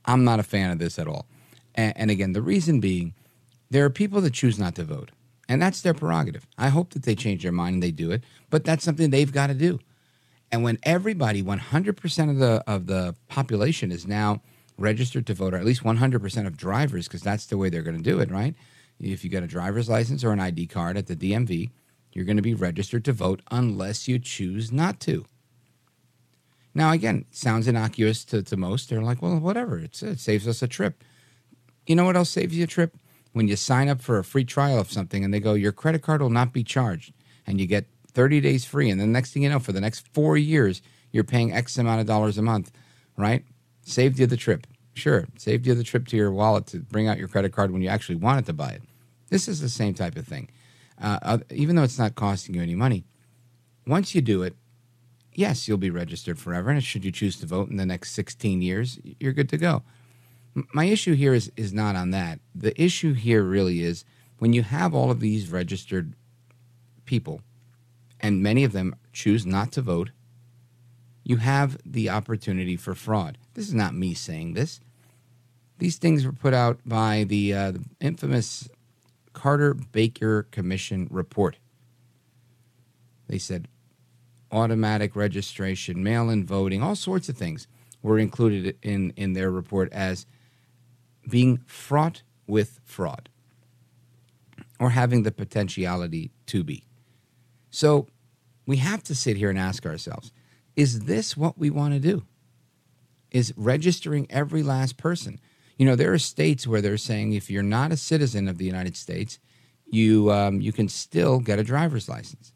I'm not a fan of this at all. And, and again, the reason being, there are people that choose not to vote. And that's their prerogative. I hope that they change their mind and they do it, but that's something they've got to do. And when everybody, 100% of the of the population is now registered to vote, or at least 100% of drivers, because that's the way they're going to do it, right? If you got a driver's license or an ID card at the DMV, you're going to be registered to vote unless you choose not to. Now, again, sounds innocuous to, to most. They're like, well, whatever. It's, it saves us a trip. You know what else saves you a trip? When you sign up for a free trial of something and they go, your credit card will not be charged, and you get 30 days free. And the next thing you know, for the next four years, you're paying X amount of dollars a month, right? Saved you the trip. Sure, saved you the trip to your wallet to bring out your credit card when you actually wanted to buy it. This is the same type of thing. Uh, even though it's not costing you any money, once you do it, yes, you'll be registered forever. And should you choose to vote in the next 16 years, you're good to go my issue here is is not on that. The issue here really is when you have all of these registered people, and many of them choose not to vote. You have the opportunity for fraud. This is not me saying this. These things were put out by the, uh, the infamous Carter Baker Commission report. They said automatic registration, mail in voting, all sorts of things were included in, in their report as being fraught with fraud or having the potentiality to be. So we have to sit here and ask ourselves is this what we want to do? Is registering every last person? You know, there are states where they're saying if you're not a citizen of the United States, you um, you can still get a driver's license.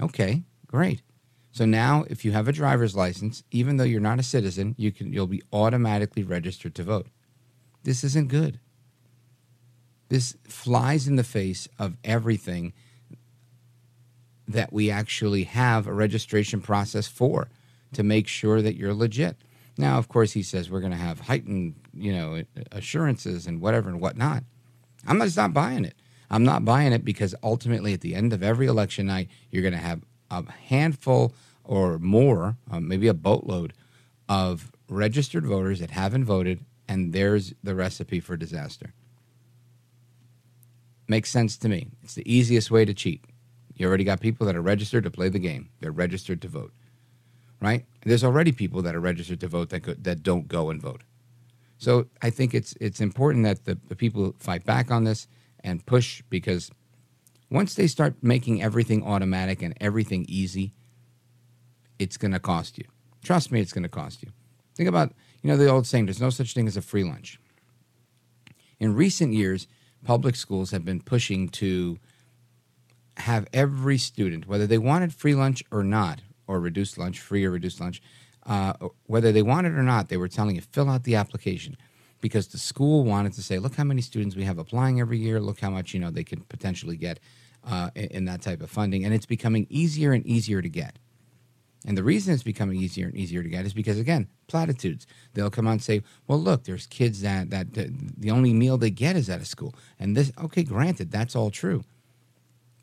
Okay, great. So now, if you have a driver's license, even though you're not a citizen, you can you'll be automatically registered to vote. This isn't good. This flies in the face of everything that we actually have a registration process for to make sure that you're legit. Now, of course, he says we're going to have heightened, you know, assurances and whatever and whatnot. I'm just not buying it. I'm not buying it because ultimately, at the end of every election night, you're going to have a handful or more, uh, maybe a boatload of registered voters that haven't voted, and there's the recipe for disaster. Makes sense to me. It's the easiest way to cheat. You already got people that are registered to play the game. They're registered to vote, right? There's already people that are registered to vote that go, that don't go and vote. So I think it's it's important that the, the people fight back on this and push because once they start making everything automatic and everything easy, it's going to cost you. Trust me, it's going to cost you. Think about, you know, the old saying, there's no such thing as a free lunch. In recent years, public schools have been pushing to have every student, whether they wanted free lunch or not, or reduced lunch, free or reduced lunch, uh, whether they wanted or not, they were telling you fill out the application because the school wanted to say, look how many students we have applying every year. Look how much you know they could potentially get uh, in, in that type of funding, and it's becoming easier and easier to get. And the reason it's becoming easier and easier to get is because again, platitudes. They'll come on and say, "Well, look, there's kids that that the only meal they get is at a school." And this, okay, granted, that's all true.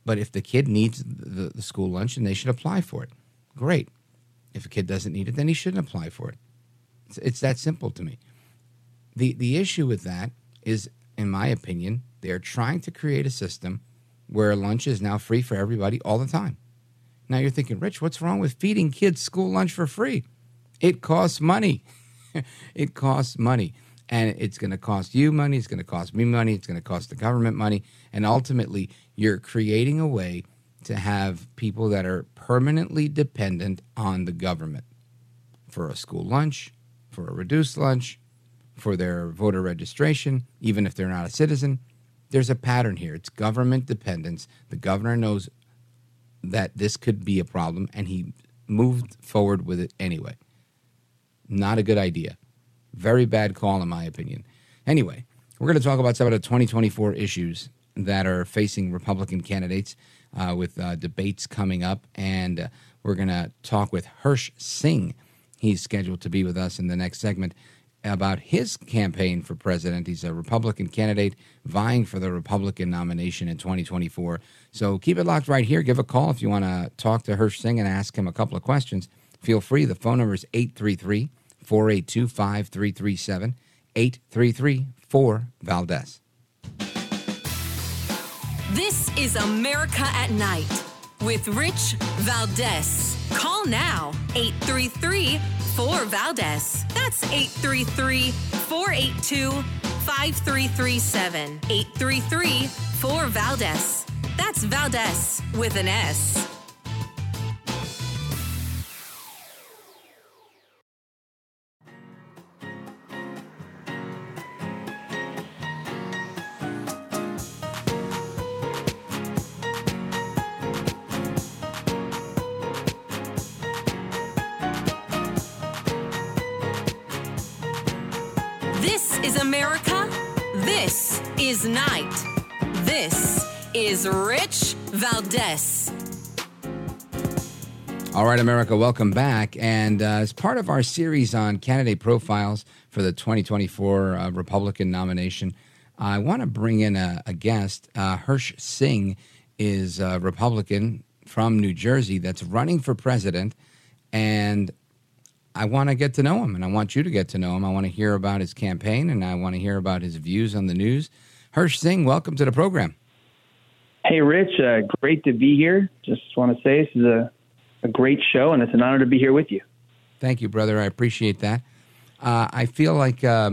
But if the kid needs the, the school lunch, then they should apply for it. Great. If a kid doesn't need it, then he shouldn't apply for it. It's, it's that simple to me. The the issue with that is, in my opinion, they're trying to create a system where lunch is now free for everybody all the time. Now you're thinking, Rich, what's wrong with feeding kids school lunch for free? It costs money. it costs money. And it's going to cost you money. It's going to cost me money. It's going to cost the government money. And ultimately, you're creating a way to have people that are permanently dependent on the government for a school lunch, for a reduced lunch, for their voter registration, even if they're not a citizen. There's a pattern here. It's government dependence. The governor knows that this could be a problem, and he moved forward with it anyway. Not a good idea. Very bad call, in my opinion. Anyway, we're going to talk about some of the 2024 issues that are facing Republican candidates uh, with uh, debates coming up, and uh, we're going to talk with Hirsh Singh. He's scheduled to be with us in the next segment about his campaign for president. He's a Republican candidate vying for the Republican nomination in 2024. So keep it locked right here. Give a call if you want to talk to Hirsh Singh and ask him a couple of questions. Feel free. The phone number is 833 482 5337. 833 4 Valdez. This is America at Night with Rich Valdez. Call now 833 4 Valdez. That's 833 482 5337. 833 4 Valdez. That's Valdez with an S. is Rich Valdez. All right, America, welcome back. And uh, as part of our series on candidate profiles for the 2024 uh, Republican nomination, I want to bring in a, a guest. Uh, Hirsh Singh is a Republican from New Jersey that's running for president. And I want to get to know him, and I want you to get to know him. I want to hear about his campaign, and I want to hear about his views on the news. Hirsh Singh, welcome to the program. Hey, Rich, uh, great to be here. Just want to say this is a, a great show, and it's an honor to be here with you. Thank you, brother. I appreciate that. Uh, I feel like uh,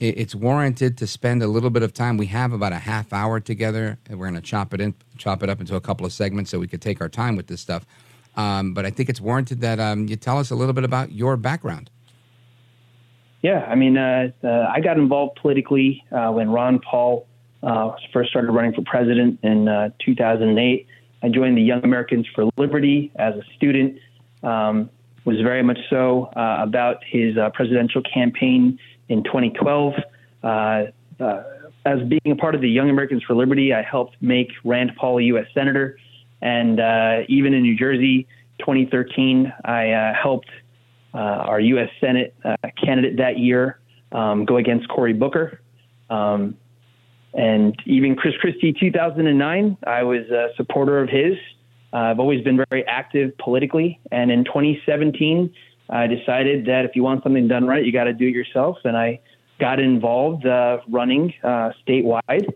it, it's warranted to spend a little bit of time. We have about a half hour together, and we're going to chop it in, chop it up into a couple of segments so we could take our time with this stuff. Um, but I think it's warranted that um, you tell us a little bit about your background. Yeah, I mean, uh, uh, I got involved politically uh, when Ron Paul uh, first started running for president in uh, 2008. I joined the Young Americans for Liberty as a student. Um, was very much so uh, about his presidential campaign in 2012. as being a part of the Young Americans for Liberty, I helped make Rand Paul a U.S. senator, and even in New Jersey, 2013, I helped uh, our U.S. Senate uh, candidate that year um, go against Cory Booker. Um, and even Chris Christie 2009, I was a supporter of his. Uh, I've always been very active politically. And in 2017, I decided that if you want something done right, you got to do it yourself. And I got involved uh, running uh, statewide.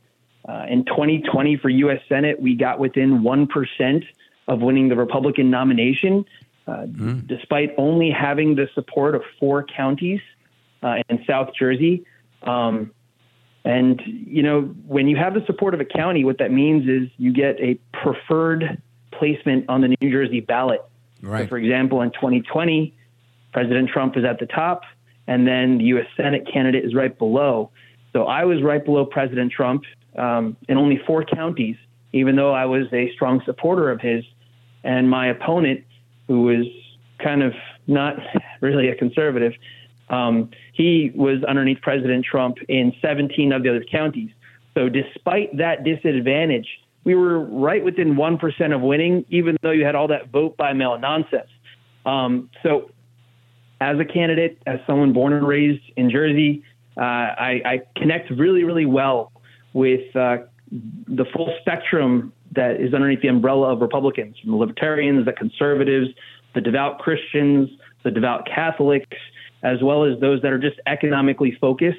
Uh, in 2020 for U.S. Senate, we got within 1% of winning the Republican nomination mm. despite only having the support of four counties uh, in South Jersey. Um, and, you know, when you have the support of a county, what that means is you get a preferred placement on the New Jersey ballot. Right. So, for example, in 2020, President Trump is at the top, and then the U.S. Senate candidate is right below. So I was right below President Trump um, in only four counties, even though I was a strong supporter of his. And my opponent who was kind of not really a conservative, um, he was underneath President Trump in 17 of the other counties. So, despite that disadvantage, we were right within 1% of winning, even though you had all that vote by mail nonsense. Um, so, as a candidate, as someone born and raised in Jersey, uh, I, I, connect really, really well with uh, the full spectrum that is underneath the umbrella of Republicans, from the libertarians, the conservatives, the devout Christians, the devout Catholics, as well as those that are just economically focused,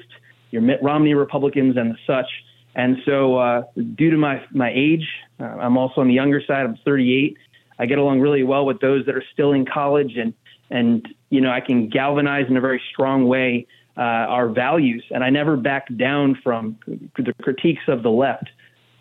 your Mitt Romney Republicans and the such. And so, uh, due to my my age, uh, I'm also on the younger side. I'm 38. I get along really well with those that are still in college, and and you know I can galvanize in a very strong way uh, our values, and I never back down from the critiques of the left.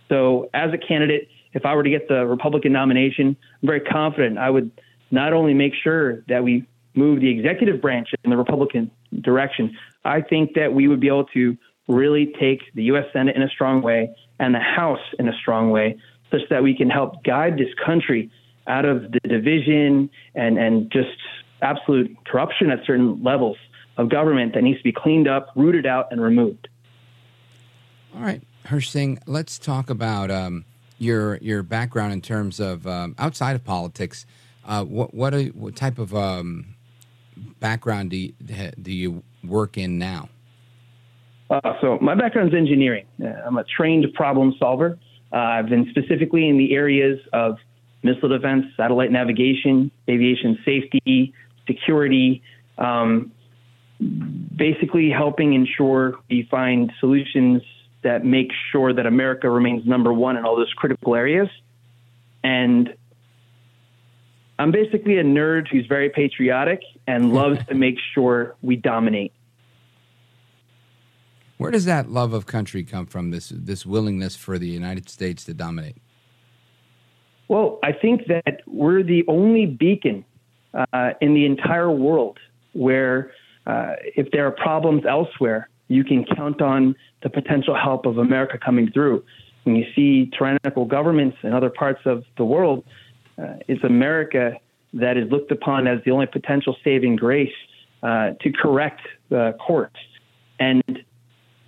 So, as a candidate, if I were to get the Republican nomination, I'm very confident I would not only make sure that we move the executive branch in the Republican direction, I think that we would be able to really take the U.S. Senate in a strong way and the House in a strong way, such that we can help guide this country out of the division and, and just absolute corruption at certain levels of government that needs to be cleaned up, rooted out, and removed. All right, Hirsh Singh, let's talk about um, your your background in terms of um, outside of politics. Uh, what what, are, what, type of um, background do you, do you work in now? Uh, so my background is engineering. Uh, I'm a trained problem solver. Uh, I've been specifically in the areas of missile defense, satellite navigation, aviation safety, security. Um, basically, helping ensure we find solutions that make sure that America remains number one in all those critical areas. And I'm basically a nerd who's very patriotic and loves to make sure we dominate. Where does that love of country come from? This this willingness for the United States to dominate. Well, I think that we're the only beacon uh, in the entire world where, uh, if there are problems elsewhere, you can count on the potential help of America coming through. When you see tyrannical governments in other parts of the world, uh, it's America that is looked upon as the only potential saving grace uh, to correct the courts. And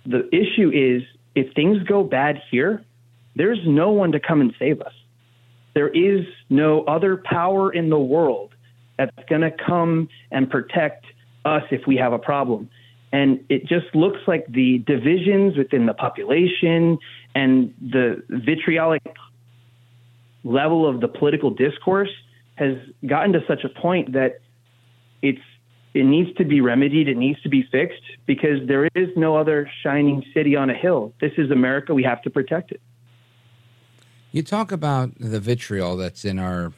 the issue is if things go bad here, there's no one to come and save us. There is no other power in the world that's going to come and protect us if we have a problem. And it just looks like the divisions within the population and the vitriolic level of the political discourse has gotten to such a point that it's it needs to be remedied. It needs to be fixed because there is no other shining city on a hill. This is America. We have to protect it. You talk about the vitriol that's in our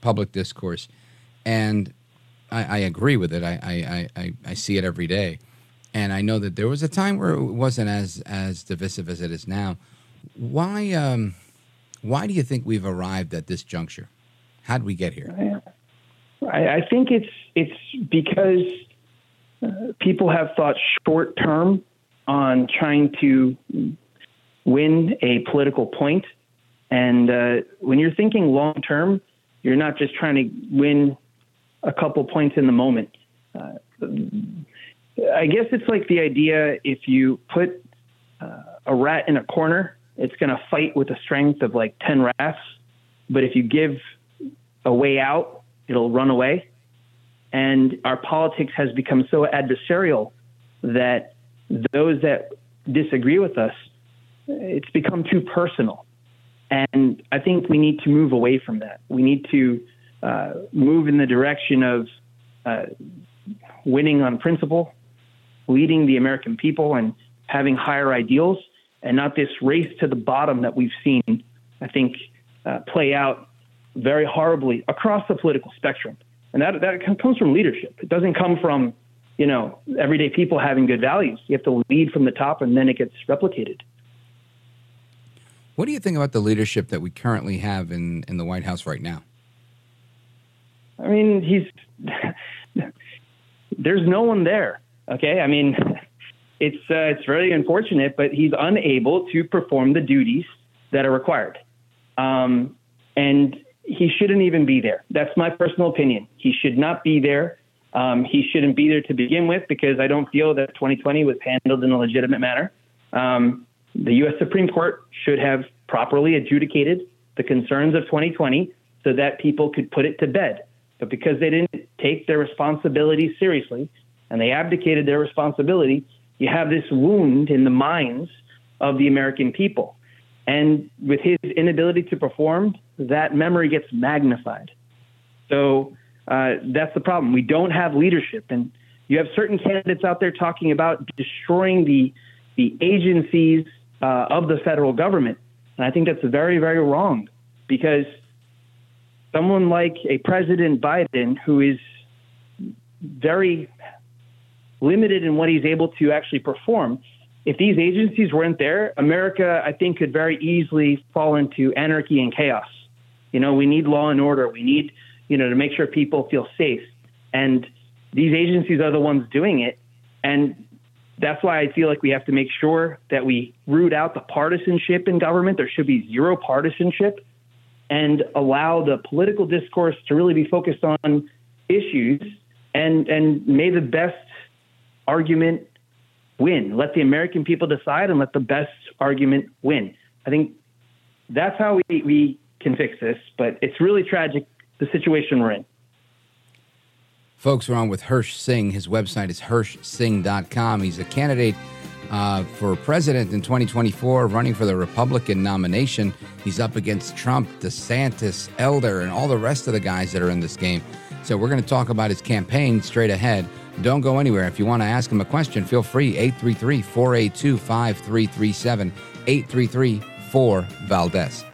public discourse, and I, I agree with it. I, I, I, I see it every day, and I know that there was a time where it wasn't as as divisive as it is now. Why um, why do you think we've arrived at this juncture? How did we get here? I, I think it's it's because uh, people have thought short term on trying to win a political point, and uh, when you're thinking long term, you're not just trying to win a couple points in the moment. Uh, I guess it's like the idea if you put uh, a rat in a corner, it's going to fight with the strength of like 10 rats. But if you give a way out, it'll run away. And our politics has become so adversarial that those that disagree with us, it's become too personal. And I think we need to move away from that. We need to uh, move in the direction of uh, winning on principle, leading the American people, and having higher ideals, and not this race to the bottom that we've seen, I think, uh, play out very horribly across the political spectrum. And that, that comes from leadership. It doesn't come from, you know, everyday people having good values. You have to lead from the top and then it gets replicated. What do you think about the leadership that we currently have in, in the White House right now? I mean, he's there's no one there. Okay, I mean, it's uh, it's very unfortunate, but he's unable to perform the duties that are required, um, and he shouldn't even be there. That's my personal opinion. He should not be there. Um, he shouldn't be there to begin with because I don't feel that 2020 was handled in a legitimate manner. Um, the U.S. Supreme Court should have properly adjudicated the concerns of 2020 so that people could put it to bed. But because they didn't take their responsibility seriously and they abdicated their responsibility, you have this wound in the minds of the American people. And with his inability to perform, that memory gets magnified. So uh, that's the problem. We don't have leadership. And you have certain candidates out there talking about destroying the, the agencies uh, of the federal government. And I think that's very, very wrong because someone like a President Biden who is very limited in what he's able to actually perform. If these agencies weren't there, America, I think, could very easily fall into anarchy and chaos. You know, we need law and order. We need, you know, to make sure people feel safe. And these agencies are the ones doing it. And that's why I feel like we have to make sure that we root out the partisanship in government. There should be zero partisanship and allow the political discourse to really be focused on issues and and may the best argument win. Let the American people decide and let the best argument win. I think that's how we, we can fix this, but it's really tragic the situation we're in. Folks, we're on with Hirsh Singh. His website is hirshsingh.com. He's a candidate uh, for president in 2024, running for the Republican nomination. He's up against Trump, DeSantis, Elder, and all the rest of the guys that are in this game. So we're going to talk about his campaign straight ahead. Don't go anywhere. If you want to ask him a question, feel free. 833 482 5337. 833 4 Valdez.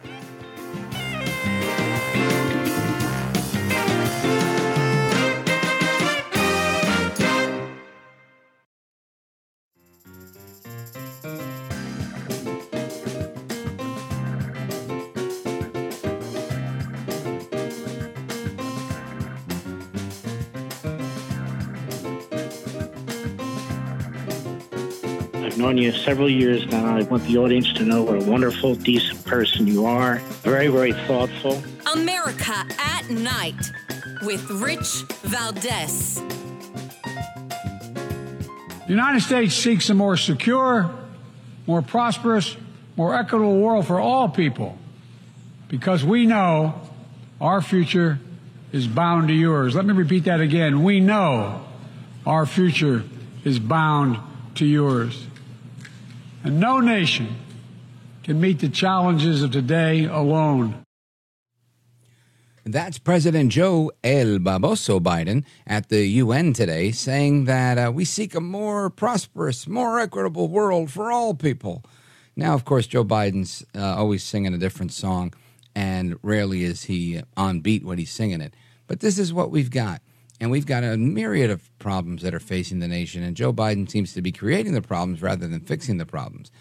Several years now. I want the audience to know what a wonderful, decent person you are. Very, very thoughtful. America at Night with Rich Valdez. The United States seeks a more secure, more prosperous, more equitable world for all people because we know our future is bound to yours. Let me repeat that again. We know our future is bound to yours. And no nation can meet the challenges of today alone. That's President Joe El Baboso Biden at the UN today saying that uh, we seek a more prosperous, more equitable world for all people. Now, of course, Joe Biden's uh, always singing a different song, and rarely is he on beat when he's singing it. But this is what we've got. And we've got a myriad of problems that are facing the nation, and Joe Biden seems to be creating the problems rather than fixing the problems.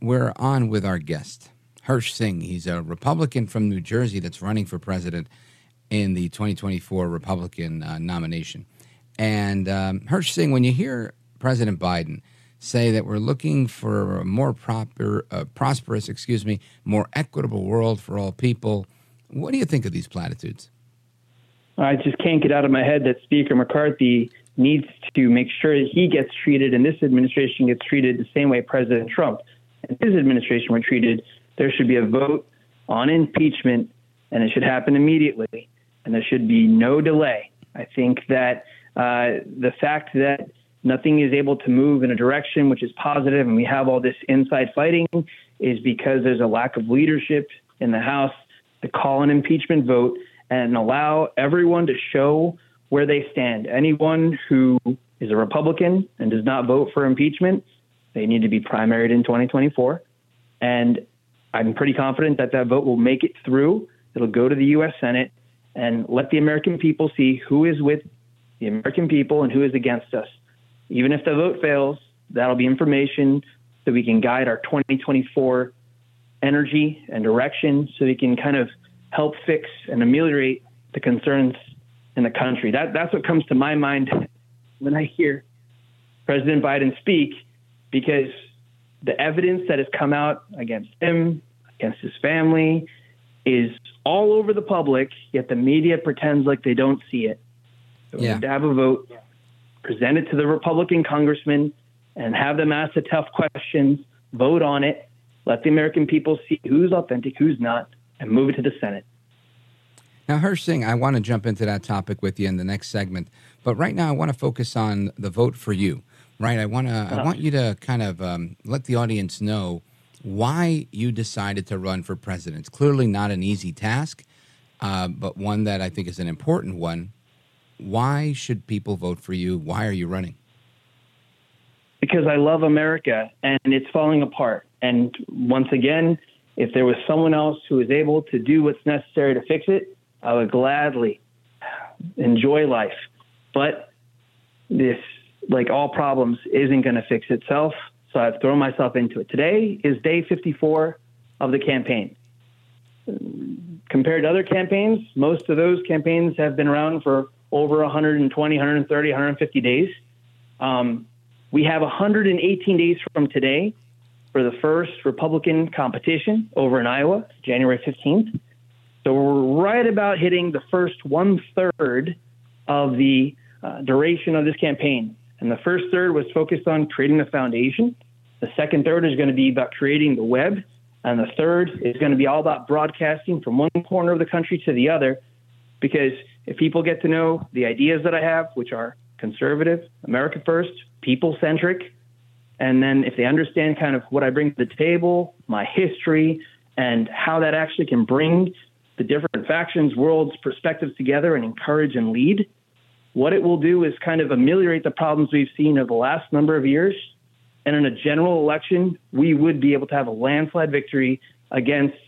We're on with our guest, Hirsh Singh. He's a Republican from New Jersey that's running for president in the 2024 Republican uh, nomination. And um, Hirsh Singh, when you hear President Biden say that we're looking for a more proper, uh, prosperous, excuse me, more equitable world for all people, what do you think of these platitudes? I just can't get out of my head that Speaker McCarthy needs to make sure that he gets treated and this administration gets treated the same way President Trump and his administration were treated. There should be a vote on impeachment, and it should happen immediately, and there should be no delay. I think that uh, the fact that nothing is able to move in a direction which is positive, and we have all this inside fighting, is because there's a lack of leadership in the House to call an impeachment vote and allow everyone to show where they stand. Anyone who is a Republican and does not vote for impeachment, they need to be primaried in 2024. And I'm pretty confident that that vote will make it through. It'll go to the U.S. Senate and let the American people see who is with the American people and who is against us. Even if the vote fails, that'll be information so we can guide our 2024 energy and direction so we can kind of help fix and ameliorate the concerns in the country. That that's what comes to my mind when I hear President Biden speak, because the evidence that has come out against him, against his family, is all over the public. Yet the media pretends like they don't see it. So we Yeah. to have a vote, present it to the Republican congressmen, and have them ask the tough questions, vote on it, let the American people see who's authentic, who's not, and move it to the Senate. Now, Hirsh Singh, I want to jump into that topic with you in the next segment, but right now I want to focus on the vote for you. Right, I want to. I want you to kind of um, let the audience know why you decided to run for president. It's clearly not an easy task, uh, but one that I think is an important one. Why should people vote for you? Why are you running? because I love America and it's falling apart. And once again, if there was someone else who was able to do what's necessary to fix it, I would gladly enjoy life. But this, like all problems, isn't going to fix itself. So I've thrown myself into it. Today is day 54 of the campaign. Compared to other campaigns, most of those campaigns have been around for over 120, 130, 150 days. Um, we have 118 days from today for the first Republican competition over in Iowa, January 15th. So we're right about hitting the first one third of the uh, duration of this campaign. And the first third was focused on creating the foundation. The second third is going to be about creating the web. And the third is going to be all about broadcasting from one corner of the country to the other. Because if people get to know the ideas that I have, which are conservative, America first, people centric, and then if they understand kind of what I bring to the table, my history, and how that actually can bring the different factions, worlds, perspectives together and encourage and lead, what it will do is kind of ameliorate the problems we've seen over the last number of years. And in a general election, we would be able to have a landslide victory against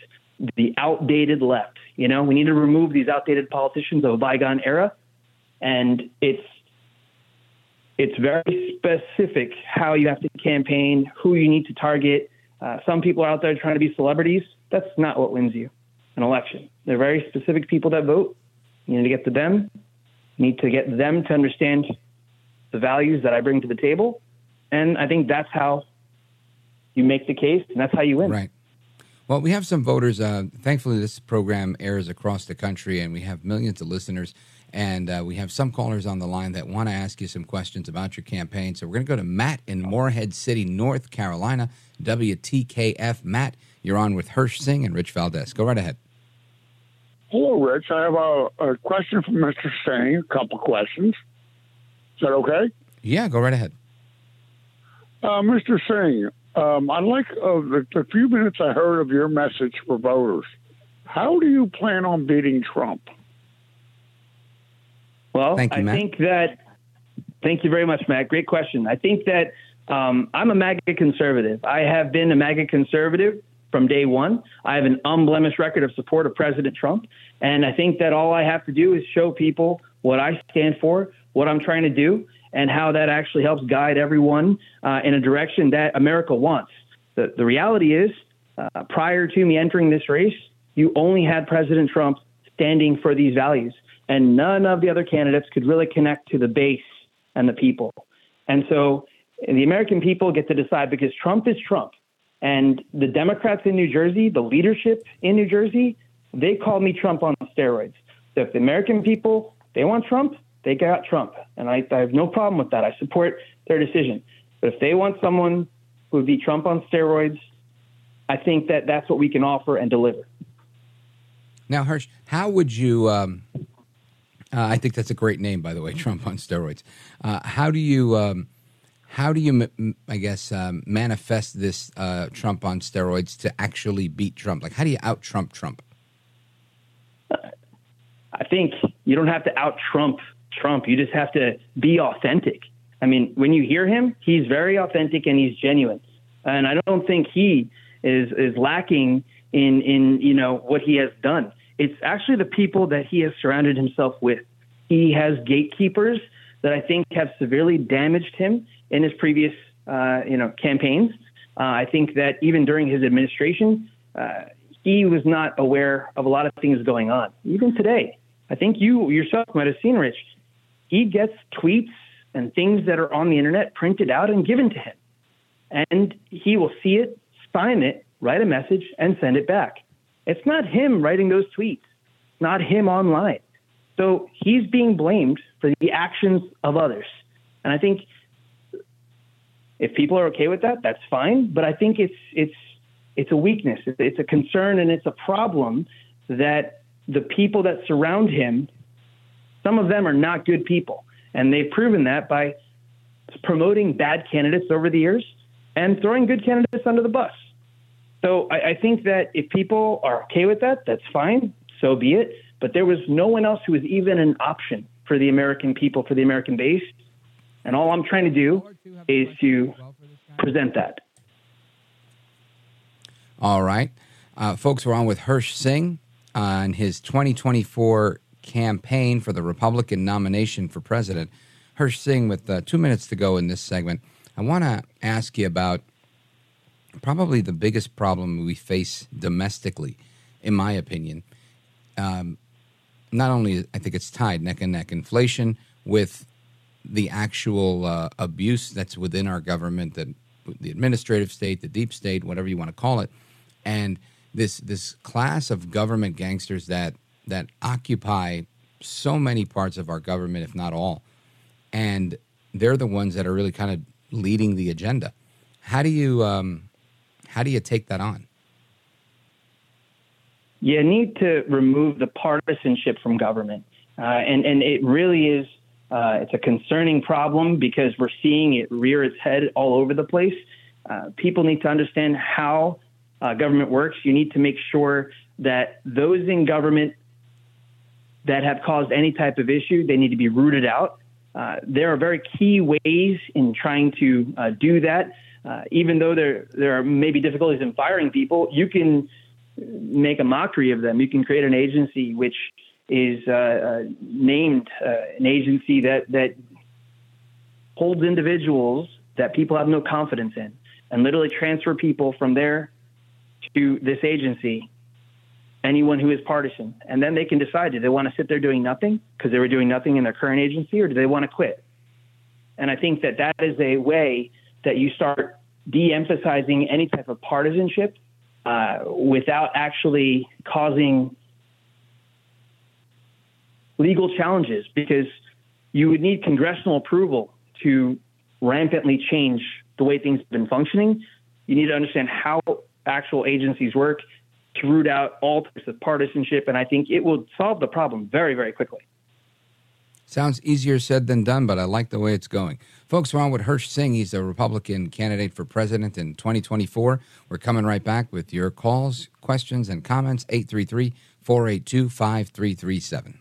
the outdated left. You know, we need to remove these outdated politicians of a bygone era. And it's it's very specific how you have to campaign, who you need to target. Uh, some people are out there trying to be celebrities. That's not what wins you an election. They're very specific people that vote. You need to get to them. You need to get them to understand the values that I bring to the table. And I think that's how you make the case, and that's how you win. Right. Well, we have some voters. Uh, thankfully, this program airs across the country, and we have millions of listeners. And uh, we have some callers on the line that want to ask you some questions about your campaign. So we're going to go to Matt in Morehead City, North Carolina, WTKF. Matt, you're on with Hirsh Singh and Rich Valdez. Go right ahead. Hello, Rich. I have a, a question for Mr. Singh, a couple questions. Is that okay? Yeah, go right ahead. Uh, Mr. Singh, um, I'd like uh, the, the few minutes I heard of your message for voters. How do you plan on beating Trump? Well, Thank you, I Matt. think that. Thank you very much, Matt. Great question. I think that Um, I'm a MAGA conservative. I have been a MAGA conservative from day one. I have an unblemished record of support of President Trump. And I think that all I have to do is show people what I stand for, what I'm trying to do, and how that actually helps guide everyone uh, in a direction that America wants. The, the reality is, uh, prior to me entering this race, you only had President Trump standing for these values, and none of the other candidates could really connect to the base and the people. And so the American people get to decide because Trump is Trump. And the Democrats in New Jersey, the leadership in New Jersey, they call me Trump on steroids. So if the American people, they want Trump, they got Trump. And I, I have no problem with that. I support their decision. But if they want someone who would be Trump on steroids, I think that that's what we can offer and deliver. Now, Hirsh, how would you? Um, uh, I think that's a great name, by the way, Trump on steroids. Uh, how do you? Um, how do you, I guess, um, manifest this uh, Trump on steroids to actually beat Trump? Like, how do you out Trump Trump? I think you don't have to out Trump Trump. You just have to be authentic. I mean, when you hear him, he's very authentic and he's genuine. And I don't think he is is lacking in in you know what he has done. It's actually the people that he has surrounded himself with. He has gatekeepers that I think have severely damaged him in his previous, uh, you know, campaigns. Uh, I think that even during his administration, uh, he was not aware of a lot of things going on. Even today, I think you yourself might have seen Rich. He gets tweets and things that are on the internet printed out and given to him, and he will see it, sign it, write a message, and send it back. It's not him writing those tweets, not him online. So he's being blamed for the actions of others. And I think if people are okay with that, that's fine. But I think it's it's it's a weakness. It's a concern and it's a problem that the people that surround him, some of them are not good people, and they've proven that by promoting bad candidates over the years and throwing good candidates under the bus. So I, I think that if people are okay with that, that's fine. So be it. But there was no one else who was even an option for the American people, for the American base. And all I'm trying to do is to present that. All right. Uh, folks, we're on with Hirsh Singh on his 2024 campaign for the Republican nomination for president. Hirsh Singh, with uh, two minutes to go in this segment, I want to ask you about probably the biggest problem we face domestically, in my opinion. Um, not only, I think it's tied neck and neck inflation with the actual uh, abuse that's within our government, the, the administrative state, the deep state, whatever you want to call it, and this this class of government gangsters that that occupy so many parts of our government, if not all, and they're the ones that are really kind of leading the agenda. How do you um, how do you take that on? You need to remove the partisanship from government, uh, and and it really is uh, it's a concerning problem because we're seeing it rear its head all over the place. Uh, people need to understand how uh, government works. You need to make sure that those in government that have caused any type of issue, they need to be rooted out. Uh, there are very key ways in trying to uh, do that. Uh, even though there there are maybe difficulties in firing people, you can make a mockery of them. You can create an agency which is uh, uh, named uh, an agency that that holds individuals that people have no confidence in, and literally transfer people from there to this agency. Anyone who is partisan, and then they can decide: do they want to sit there doing nothing because they were doing nothing in their current agency, or do they want to quit? And I think that that is a way that you start de-emphasizing any type of partisanship uh, without actually causing legal challenges because you would need congressional approval to rampantly change the way things have been functioning. You need to understand how actual agencies work to root out all types of partisanship, and I think it will solve the problem very, very quickly. Sounds easier said than done, but I like the way it's going. Folks, we're on with Hirsh Singh. He's a Republican candidate for president in 2024. We're coming right back with your calls, questions, and comments. 833 482 5337.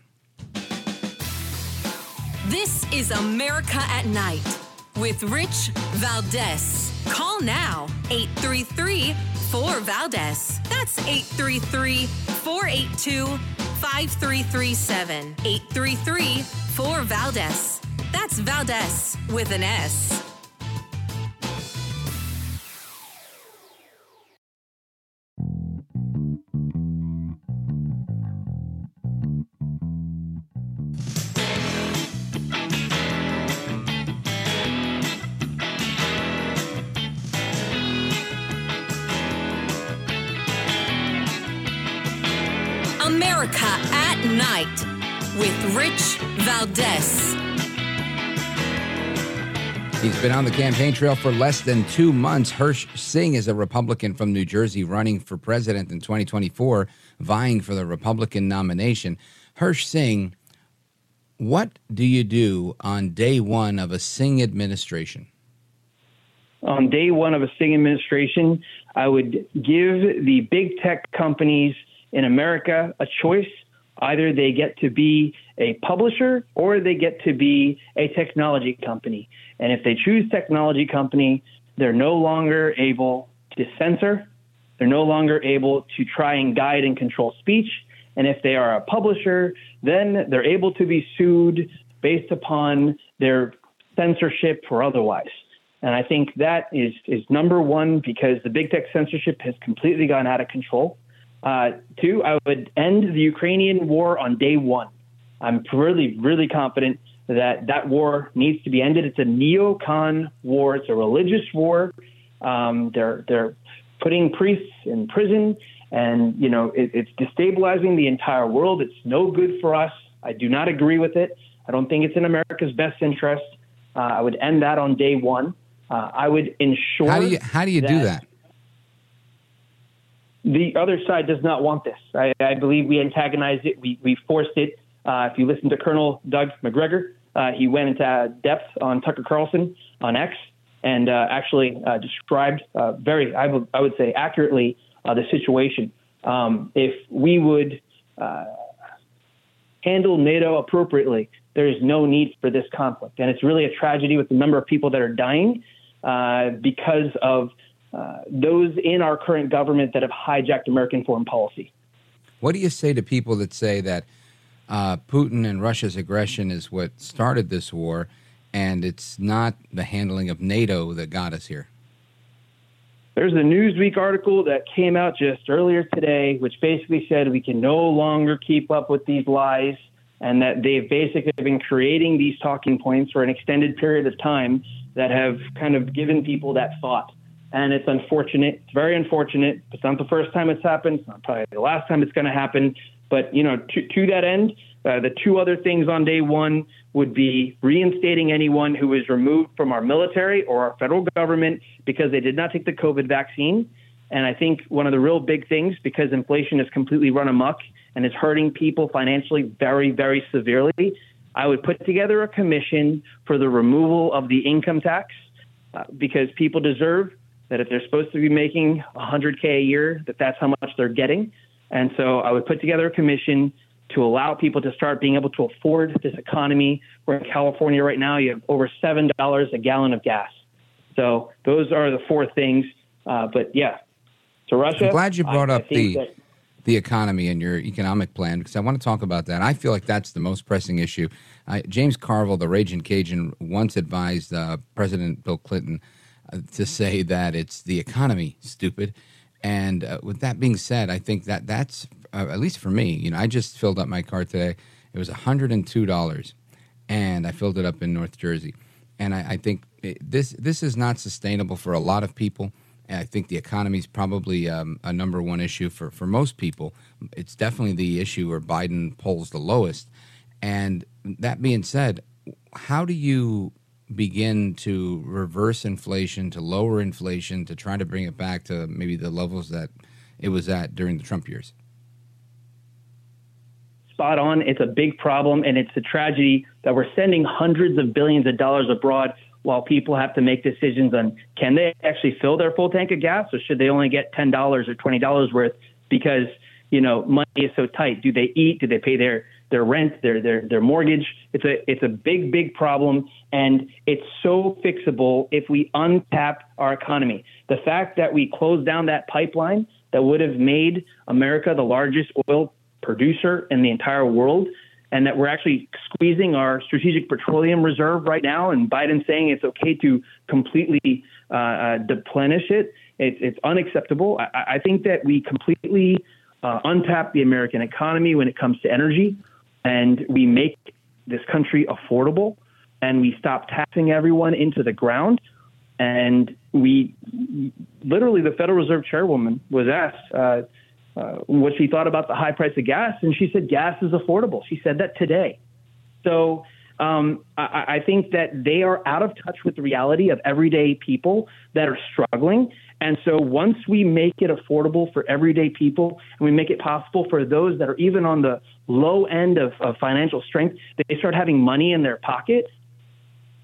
This is America at Night with Rich Valdez. Call now 833 4 Valdez. That's 833 482 5337. 833 4 Valdez. That's Valdez with an S. America at Night with Rich Valdez. He's been on the campaign trail for less than two months. Hirsh Singh is a Republican from New Jersey running for president in 2024, vying for the Republican nomination. Hirsh Singh, what do you do on day one of a Singh administration? On day one of a Singh administration, I would give the big tech companies in America a choice. Either they get to be a publisher or they get to be a technology company. And if they choose technology company, they're no longer able to censor. They're no longer able to try and guide and control speech. And if they are a publisher, then they're able to be sued based upon their censorship or otherwise. And I think that is, is number one because the big tech censorship has completely gone out of control. Uh, two, I would end the Ukrainian war on day one. I'm really, really confident that that war needs to be ended. It's a neocon war. It's a religious war. Um, they're they're putting priests in prison, and you know it, it's destabilizing the entire world. It's no good for us. I do not agree with it. I don't think it's in America's best interest. Uh, I would end that on day one. Uh, I would ensure. How do you how do you that do that? The other side does not want this. I, I believe we antagonized it. We we forced it. Uh, if you listen to Colonel Doug Macgregor, uh, he went into depth on Tucker Carlson on X and uh, actually uh, described uh, very, I would, would say, accurately uh, the situation. Um, if we would handle NATO appropriately, there is no need for this conflict. And it's really a tragedy with the number of people that are dying because of those in our current government that have hijacked American foreign policy. What do you say to people that say that uh, Putin and Russia's aggression is what started this war, and it's not the handling of NATO that got us here? There's a Newsweek article that came out just earlier today, which basically said we can no longer keep up with these lies and that they've basically been creating these talking points for an extended period of time that have kind of given people that thought. And it's unfortunate. It's very unfortunate. It's not the first time it's happened. It's not probably the last time it's going to happen. But, you know, to, to that end, uh, the two other things on day one would be reinstating anyone who is removed from our military or our federal government because they did not take the COVID vaccine. And I think one of the real big things, because inflation has completely run amok and is hurting people financially very, very severely, I would put together a commission for the removal of the income tax uh, because people deserve that if they're supposed to be making 100K a year, that that's how much they're getting. And so I would put together a commission to allow people to start being able to afford this economy. Where in California right now, you have over $7 a gallon of gas. So those are the four things. Uh, but yeah, so Russia. I'm glad you brought I, up I the that, the economy and your economic plan because I want to talk about that. I feel like that's the most pressing issue. Uh, James Carville, the Raging Cajun, once advised uh, President Bill Clinton uh, to say that it's the economy, stupid. And uh, with that being said, I think that that's uh, at least for me. You know, I just filled up my car today. It was hundred and two dollars, and I filled it up in North Jersey. And I, I think it, this this is not sustainable for a lot of people. And I think the economy is probably um, a number one issue for, for most people. It's definitely the issue where Biden polls the lowest. And that being said, how do you begin to reverse inflation, to lower inflation, to try to bring it back to maybe the levels that it was at during the Trump years? spot on. It's a big problem, and it's a tragedy that we're sending hundreds of billions of dollars abroad while people have to make decisions on can they actually fill their full tank of gas or should they only get ten dollars or twenty dollars worth because you know money is so tight. Do they eat? Do they pay their their rent, their their their mortgage. It's a it's a big big problem, and it's so fixable if we untap our economy. The fact that we closed down that pipeline that would have made America the largest oil producer in the entire world, and that we're actually squeezing our strategic petroleum reserve right now, and Biden saying it's okay to completely uh, uh, deplenish it. It's, it's unacceptable. I, I think that we completely uh, untap the American economy when it comes to energy, and we make this country affordable, and we stop taxing everyone into the ground. And we literally, the Federal Reserve chairwoman was asked uh, uh, what she thought about the high price of gas, and she said gas is affordable. She said that today. So um, I, I think that they are out of touch with the reality of everyday people that are struggling. And so once we make it affordable for everyday people and we make it possible for those that are even on the low end of, of financial strength, they start having money in their pocket,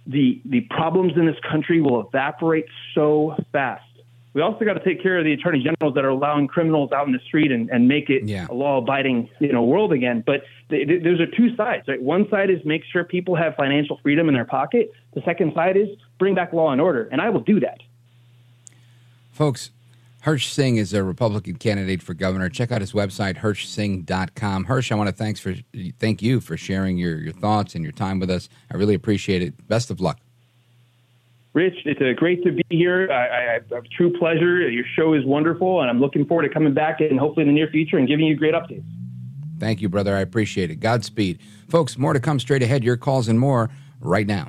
the, the problems in this country will evaporate so fast. We also got to take care of the attorney generals that are allowing criminals out in the street and, and make it yeah. a law-abiding you know world again. But th- th- those are two sides. Right? One side is make sure people have financial freedom in their pocket. The second side is bring back law and order, and I will do that. Folks, Hirsh Singh is a Republican candidate for governor. Check out his website, hirshsingh.com. Hirsh, I want to thanks for thank you for sharing your, your thoughts and your time with us. I really appreciate it. Best of luck. Rich, it's a great to be here. I, have a true pleasure. Your show is wonderful, and I'm looking forward to coming back and hopefully in the near future and giving you great updates. Thank you, brother. I appreciate it. Godspeed. Folks, more to come straight ahead. Your calls and more right now.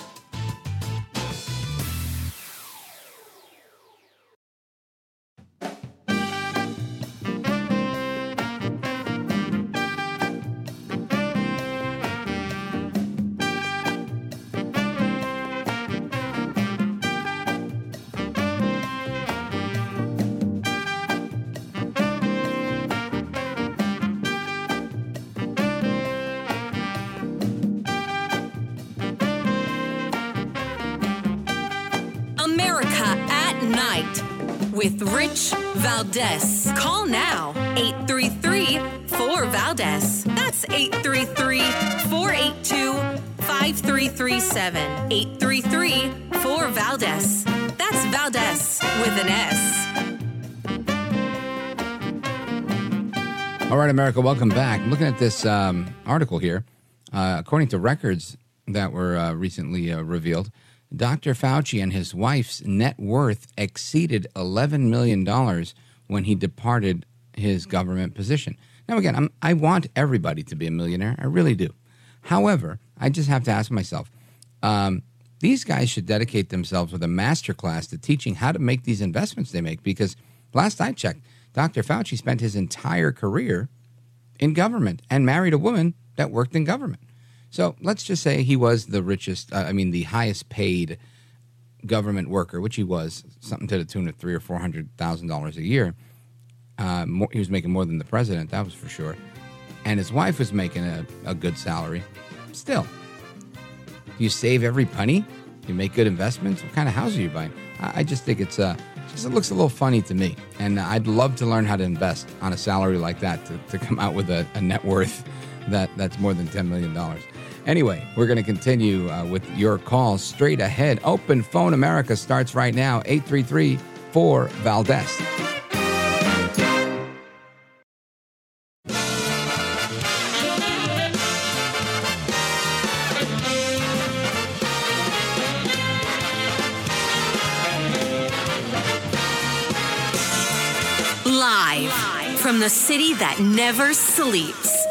with Valdez. Call now 833 4 Valdez. That's 833 482 5337. 833 4 Valdez. That's Valdez with an S. All right, America, welcome back. I'm looking at this um, article here. Uh, according to records that were uh, recently uh, revealed, Dr. Fauci and his wife's net worth exceeded $11 million when he departed his government position. Now, again, I'm, I want everybody to be a millionaire. I really do. However, I just have to ask myself um, these guys should dedicate themselves with a master class to teaching how to make these investments they make because last I checked, Dr. Fauci spent his entire career in government and married a woman that worked in government. So let's just say he was the richest, uh, I mean, the highest paid government worker, which he was, something to the tune of three or four hundred thousand dollars a year. Uh, more, he was making more than the president, that was for sure. And his wife was making a, a good salary. Still, do you save every penny? You make good investments. What kind of house are you buying? I, I just think it's uh, just it looks a little funny to me, and I'd love to learn how to invest on a salary like that to, to come out with a, a net worth that that's more than ten million dollars. Anyway, we're going to continue uh, with your calls straight ahead. Open Phone America starts right now, 833 4 Valdez. Live from the city that never sleeps.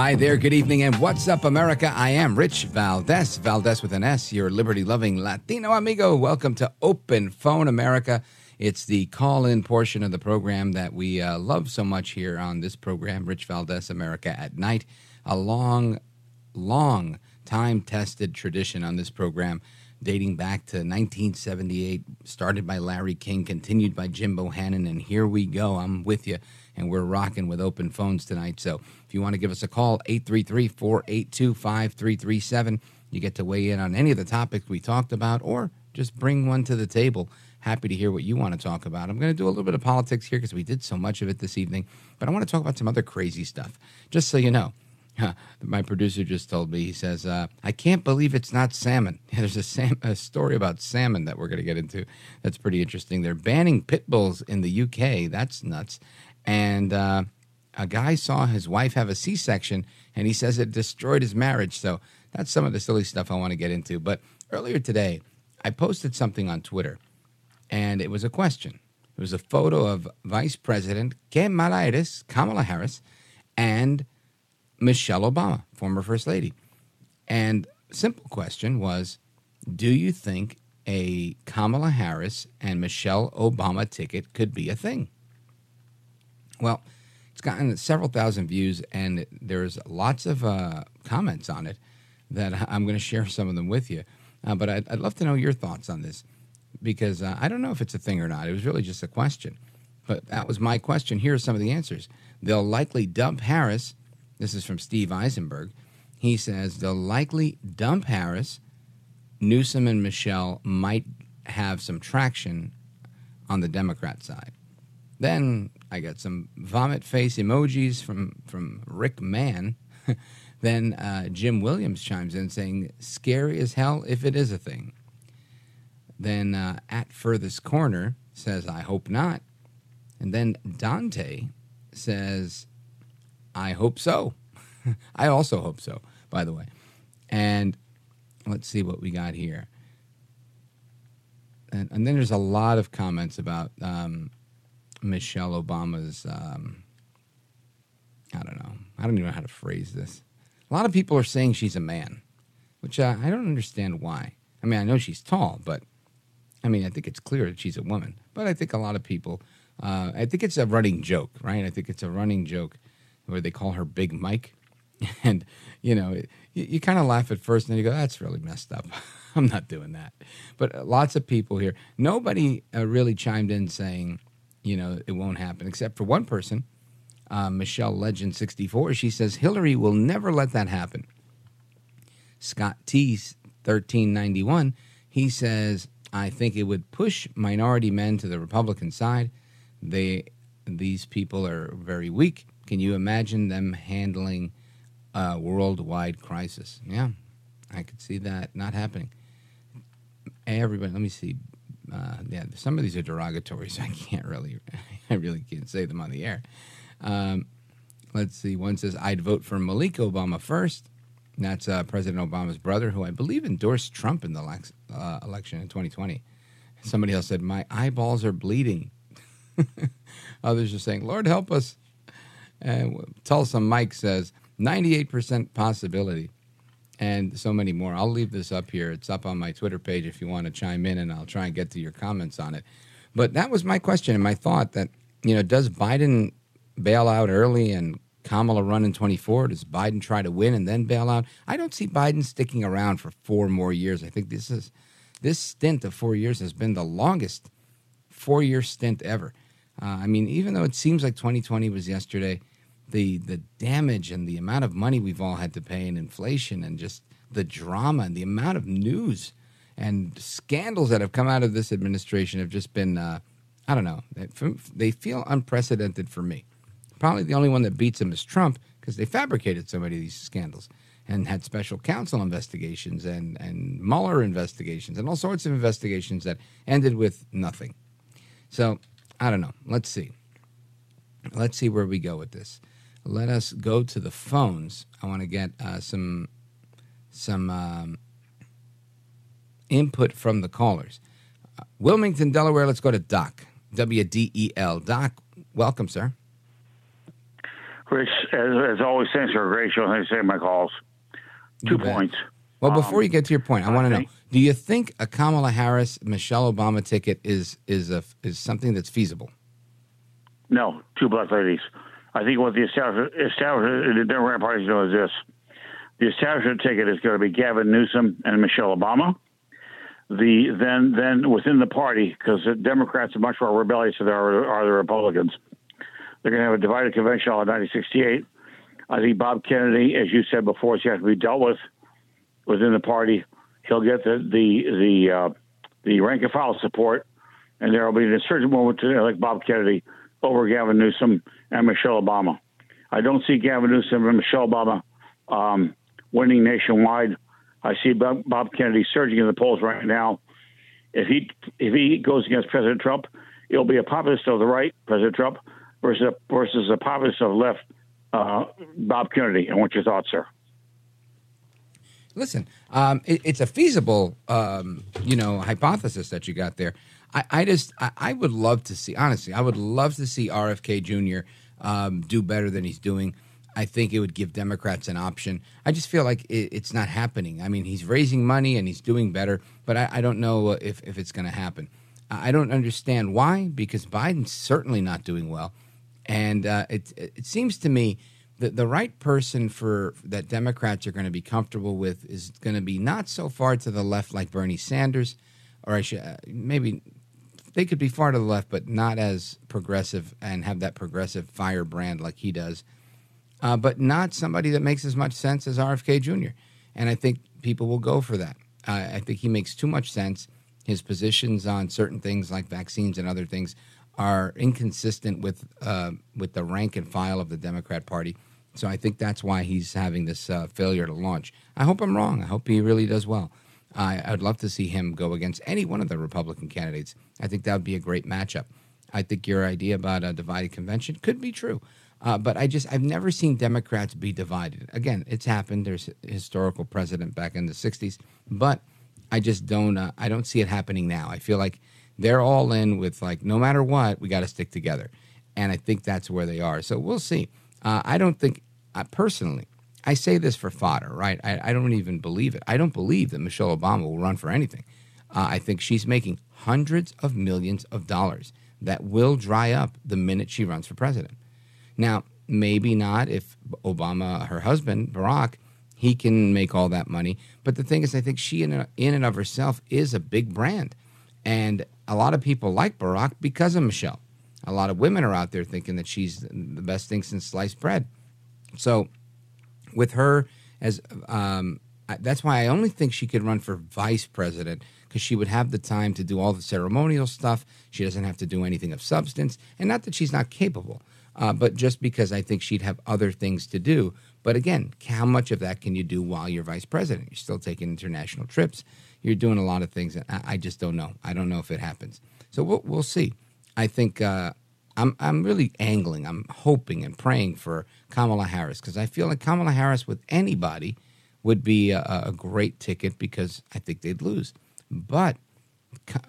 Hi there, good evening, and what's up, America? I am Rich Valdez, Valdez with an S, your liberty loving Latino amigo. Welcome to Open Phone America. It's the call in portion of the program that we uh, love so much here on this program, Rich Valdez America at Night. A long, long time tested tradition on this program dating back to 1978, started by Larry King, continued by Jim Bohannon, and here we go. I'm with you, and we're rocking with open phones tonight. So if you want to give us a call, 833 482 5337, you get to weigh in on any of the topics we talked about, or just bring one to the table happy to hear what you want to talk about. I'm going to do a little bit of politics here because we did so much of it this evening, but I want to talk about some other crazy stuff. Just so you know, my producer just told me, he says, uh, I can't believe it's not salmon. There's a, sam- a story about salmon that we're going to get into. That's pretty interesting. They're banning pit bulls in the UK. That's nuts. And uh, a guy saw his wife have a C section, and he says it destroyed his marriage. So that's some of the silly stuff I want to get into. But earlier today, I posted something on Twitter and it was a question. It was a photo of Vice President Kamala Harris, Kamala Harris, and Michelle Obama, former First Lady. And simple question was, do you think a Kamala Harris and Michelle Obama ticket could be a thing? Well, it's gotten several thousand views, and there's lots of uh, comments on it that I'm going to share some of them with you. Uh, but I'd, I'd love to know your thoughts on this because uh, I don't know if it's a thing or not. It was really just a question. But that was my question. Here are some of the answers. They'll likely dump Harris. This is from Steve Eisenberg. He says they'll likely dump Harris. Newsom and Michelle might have some traction on the Democrat side. Then I got some vomit face emojis from, from Rick Mann. then uh, Jim Williams chimes in saying, scary as hell if it is a thing. Then uh, at furthest corner says, I hope not. And then Dante says, I hope so. I also hope so, by the way. And let's see what we got here. And, and then there's a lot of comments about um, Michelle Obama's. Um, I don't know. I don't even know how to phrase this. A lot of people are saying she's a man, which uh, I don't understand why. I mean, I know she's tall, but I mean, I think it's clear that she's a woman, but I think a lot of people, uh, I think it's a running joke, right? I think it's a running joke where they call her Big Mike. And, you know, you, you kind of laugh at first and then you go, that's really messed up. I'm not doing that. But lots of people here, nobody uh, really chimed in saying, you know, it won't happen, except for one person, uh, Michelle Legend 64. She says, Hillary will never let that happen. Scott T. 1391, he says, I think it would push minority men to the Republican side. They these people are very weak. Can you imagine them handling a worldwide crisis? Yeah, I could see that not happening. Everybody, let me see. Uh, yeah, some of these are derogatory, so I can't really, I really can't say them on the air. Um, let's see. One says, "I'd vote for Malik Obama first. That's uh, President Obama's brother, who I believe endorsed Trump in the lex- uh, election in 2020. Somebody else said, My eyeballs are bleeding. Others are saying, Lord, help us. Tulsa Mike says, 98% possibility. And so many more. I'll leave this up here. It's up on my Twitter page if you want to chime in, and I'll try and get to your comments on it. But that was my question and my thought that, you know, does Biden bail out early and Kamala run in 24? Does Biden try to win and then bail out? I don't see Biden sticking around for four more years. I think this is this stint of four years has been the longest four year stint ever. Uh, I mean, even though it seems like 2020 was yesterday, the the damage and the amount of money we've all had to pay in inflation and just the drama and the amount of news and scandals that have come out of this administration have just been uh, I don't know they feel unprecedented for me. Probably the only one that beats him is Trump because they fabricated so many of these scandals and had special counsel investigations and, and Mueller investigations and all sorts of investigations that ended with nothing. So I don't know. Let's see. Let's see where we go with this. Let us go to the phones. I want to get uh, some some um, input from the callers. Uh, Wilmington, Delaware. Let's go to Doc. W D E L. Doc, welcome, sir. Rich, as, as always, thanks for a great show. Thanks for taking my calls. Two You bet. points. Well, before you get to your point, I want to know: Do you think a Kamala Harris Michelle Obama ticket is is a is something that's feasible? No, two black ladies. I think what the establishment, the Democrat Party is doing is this: the establishment ticket is going to be Gavin Newsom and Michelle Obama. The then then within the party, because the Democrats are much more rebellious than are, are the Republicans. They're going to have a divided convention on 1968. I think Bob Kennedy, as you said before, is going to be dealt with within the party. He'll get the the the uh, the rank and file support, and there will be an insurgent movement to elect Bob Kennedy over Gavin Newsom and Michelle Obama. I don't see Gavin Newsom and Michelle Obama um, winning nationwide. I see Bob, Kennedy surging in the polls right now. If he if he goes against President Trump, it'll be a populist of the right, President Trump, versus a, versus a populist of the left, uh, Bob Kennedy. And what's your thoughts, sir? Listen, um, it, it's a feasible, um, you know, hypothesis that you got there. I, I just, I, I would love to see, honestly, I would love to see RFK Jr. Um, do better than he's doing. I think it would give Democrats an option. I just feel like it, it's not happening. I mean, he's raising money and he's doing better, but I, I don't know if, if it's going to happen. I don't understand why, because Biden's certainly not doing well. And uh, it, it seems to me that the right person for that Democrats are going to be comfortable with is going to be not so far to the left like Bernie Sanders, or I should uh, maybe they could be far to the left, but not as progressive and have that progressive firebrand like he does. Uh, but not somebody that makes as much sense as RFK Jr. And I think people will go for that. Uh, I think he makes too much sense. His positions on certain things like vaccines and other things are inconsistent with uh, with the rank and file of the Democrat Party. So I think that's why he's having this uh, failure to launch. I hope I'm wrong. I hope he really does well. I, I'd love to see him go against any one of the Republican candidates. I think that would be a great matchup. I think your idea about a divided convention could be true. Uh, but I just, I've never seen Democrats be divided. Again, it's happened. There's historical precedent back in the 60s, but I just don't, uh, I don't see it happening now. I feel like they're all in with like, no matter what, we got to stick together. And I think that's where they are. So we'll see. Uh, I don't think, uh, personally, I say this for fodder, right? I, I don't even believe it. I don't believe that Michelle Obama will run for anything. Uh, I think she's making hundreds of millions of dollars that will dry up the minute she runs for president. Now, maybe not if Obama, her husband, Barack, he can make all that money. But the thing is, I think she, in, in and of herself, is a big brand. And a lot of people like Barack because of Michelle. A lot of women are out there thinking that she's the best thing since sliced bread. So, with her as um, that's why I only think she could run for vice president because she would have the time to do all the ceremonial stuff. She doesn't have to do anything of substance, and not that she's not capable, uh, but just because I think she'd have other things to do. But again, how much of that can you do while you're vice president? You're still taking international trips. You're doing a lot of things. I, I just don't know. I don't know if it happens. So we'll, we'll see. I think uh, I'm I'm really angling. I'm hoping and praying for Kamala Harris because I feel like Kamala Harris with anybody would be a, a great ticket because I think they'd lose. But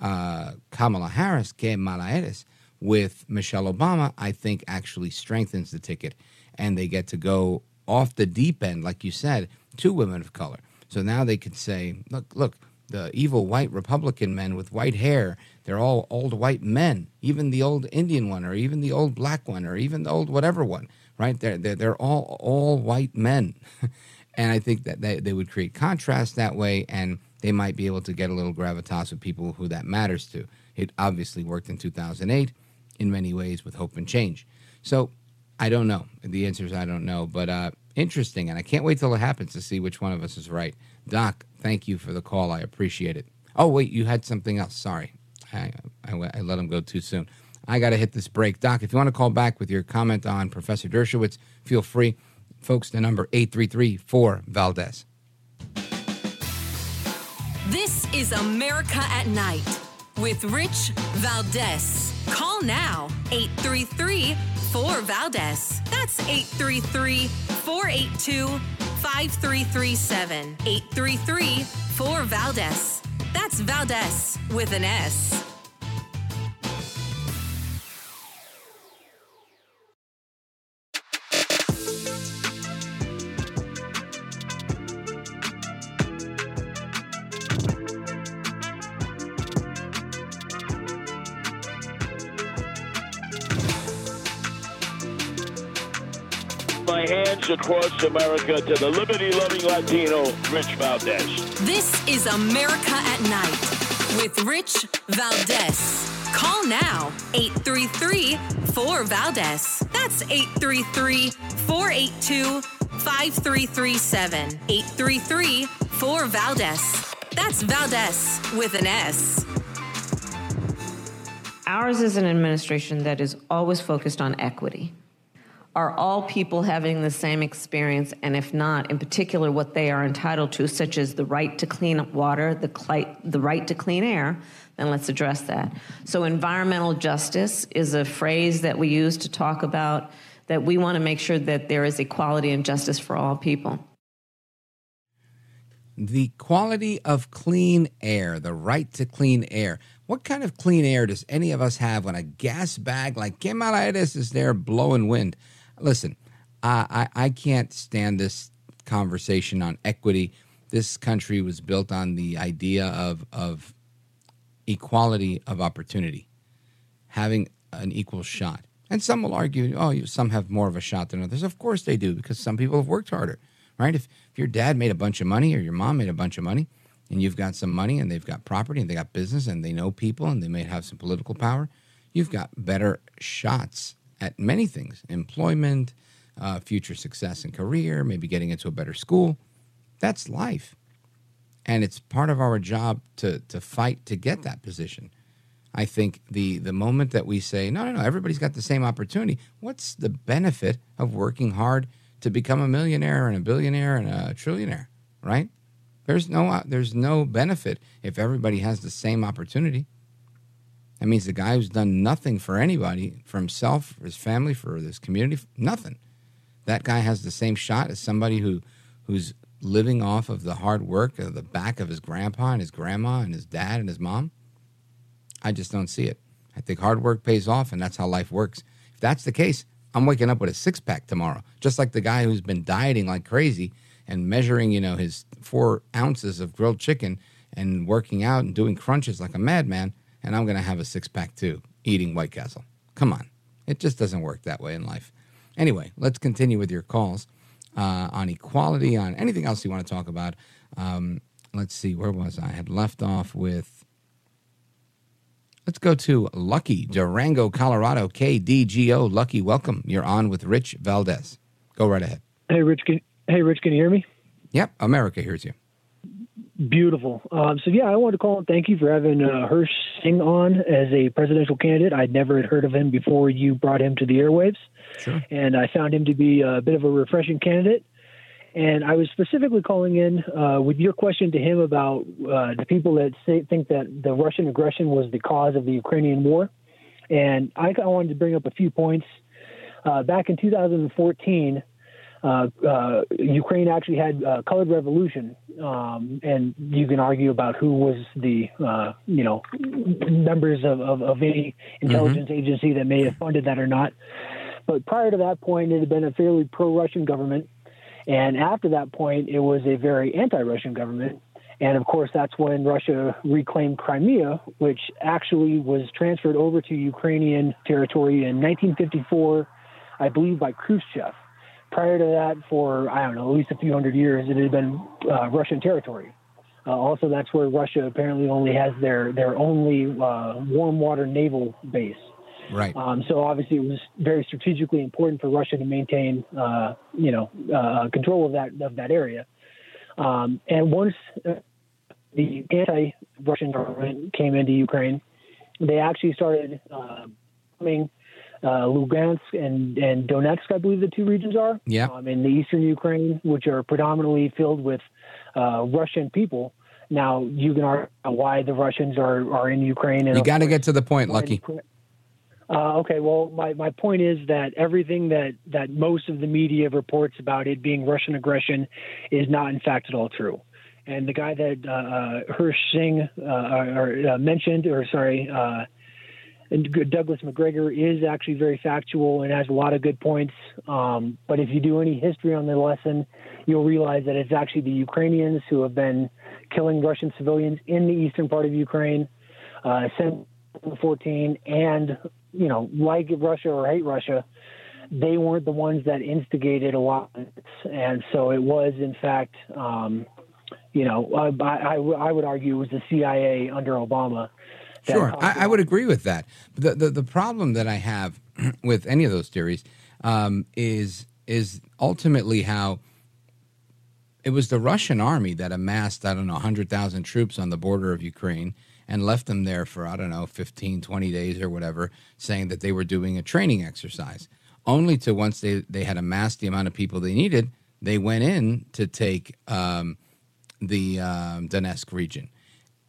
uh, Kamala Harris, que Malaeres, with Michelle Obama, I think actually strengthens the ticket, and they get to go off the deep end, like you said, to women of color. So now they could say, look, look, the evil white Republican men with white hair, they're all old white men. Even the old Indian one, or even the old black one, or even the old whatever one, right? They're, they're, they're all, all white men. and I think that they, they would create contrast that way, and they might be able to get a little gravitas with people who that matters to. It obviously worked in 2008 in many ways with hope and change. So I don't know. The answer is I don't know, but uh, interesting, and I can't wait till it happens to see which one of us is right. Doc, thank you for the call. I appreciate it. Oh wait, you had something else. Sorry, I, I, I let him go too soon. I got to hit this break. Doc, if you want to call back with your comment on Professor Dershowitz, feel free. Folks, the number 833 4 Valdez. This is America at Night with Rich Valdez. Call now 833 4 Valdez. That's 833 482 5337. 833 4 Valdez. That's Valdez with an S. my across America to the liberty loving Latino, Rich Valdez. This is America at Night with Rich Valdez. Call now 833 4 Valdez. That's 833 482 5337. 833 4 Valdez. That's Valdez with an S. Ours is an administration that is always focused on equity. Are all people having the same experience? And if not, in particular, what they are entitled to, such as the right to clean water, the, the right to clean air, then let's address that. So, environmental justice is a phrase that we use to talk about that we want to make sure that there is equality and justice for all people. The quality of clean air, the right to clean air. What kind of clean air does any of us have when a gas bag like Gemalitis is there blowing wind? Listen, I, I, I can't stand this conversation on equity. This country was built on the idea of, of equality of opportunity, having an equal shot. And some will argue, oh, some have more of a shot than others. Of course they do, because some people have worked harder, right? If, if your dad made a bunch of money or your mom made a bunch of money, and you've got some money and they've got property and they got business and they know people and they may have some political power, you've got better shots at many things employment, uh, future success and career, maybe getting into a better school. That's life. And it's part of our job to, to fight to get that position. I think the, the moment that we say, no, no, no, everybody's got the same opportunity, what's the benefit of working hard to become a millionaire and a billionaire and a trillionaire, right? There's no uh, there's no benefit if everybody has the same opportunity. That means the guy who's done nothing for anybody, for himself, for his family, for this community, nothing. That guy has the same shot as somebody who who's living off of the hard work of the back of his grandpa and his grandma and his dad and his mom. I just don't see it. I think hard work pays off, and that's how life works. If that's the case, I'm waking up with a six pack tomorrow, just like the guy who's been dieting like crazy and measuring, you know, his four ounces of grilled chicken and working out and doing crunches like a madman, and I'm going to have a six pack too, eating White Castle. Come on. It just doesn't work that way in life. Anyway, let's continue with your calls uh, on equality, on anything else you want to talk about. Um, let's see, where was I? I had left off with. Let's go to Lucky, Durango, Colorado, KDGO. Lucky, welcome. You're on with Rich Valdez. Go right ahead. Hey, Rich, can, Hey, Rich, can you hear me? Yep, America hears you. Beautiful. Um, so yeah, I wanted to call and thank you for having uh, Hirsh Singh on as a presidential candidate. I'd never had heard of him before you brought him to the airwaves, sure. and I found him to be a bit of a refreshing candidate. And I was specifically calling in uh, with your question to him about uh, the people that say, think that the Russian aggression was the cause of the Ukrainian war. And I, I wanted to bring up a few points. Uh, back in 2014, uh, uh, Ukraine actually had a colored revolution, um, and you can argue about who was the uh, you know members of, of, of any intelligence mm-hmm. agency that may have funded that or not. But prior to that point, it had been a fairly pro-Russian government, and after that point, it was a very anti-Russian government. And of course, that's when Russia reclaimed Crimea, which actually was transferred over to Ukrainian territory in 1954, I believe, by Khrushchev prior to that, for I don't know, at least a few hundred years, it had been uh, Russian territory. Uh, also, that's where Russia apparently only has their their only uh, warm water naval base. Right. Um, so obviously, it was very strategically important for Russia to maintain, uh, you know, uh, control of that of that area. Um, and once uh, the anti-Russian government came into Ukraine, they actually started uh, coming uh, Lugansk and, and Donetsk, I believe the two regions are. Yeah. Um, in the eastern Ukraine, which are predominantly filled with uh, Russian people. Now, you can argue why the Russians are, are in Ukraine. And you got to get to the point, Lucky. Uh, okay, well, my, my point is that everything that, that most of the media reports about it being Russian aggression is not, in fact, at all true. And the guy that uh, uh Hirsh Singh uh, or, uh, mentioned, or sorry, uh, and Douglas Macgregor is actually very factual and has a lot of good points. Um, but if you do any history on the lesson, you'll realize that it's actually the Ukrainians who have been killing Russian civilians in the eastern part of Ukraine uh, since 2014. And, you know, like Russia or hate Russia, they weren't the ones that instigated a lot, and so it was in fact, um, you know, I, I, I would argue it was the CIA under Obama. Sure, I, I, would agree with that. The, the the problem that I have with any of those theories um, is is ultimately how it was the Russian army that amassed, I don't know, 100,000 troops on the border of Ukraine and left them there for, I don't know, 15, 20 days or whatever, saying that they were doing a training exercise. Only to once they, they had amassed the amount of people they needed, they went in to take um, the um, Donetsk region.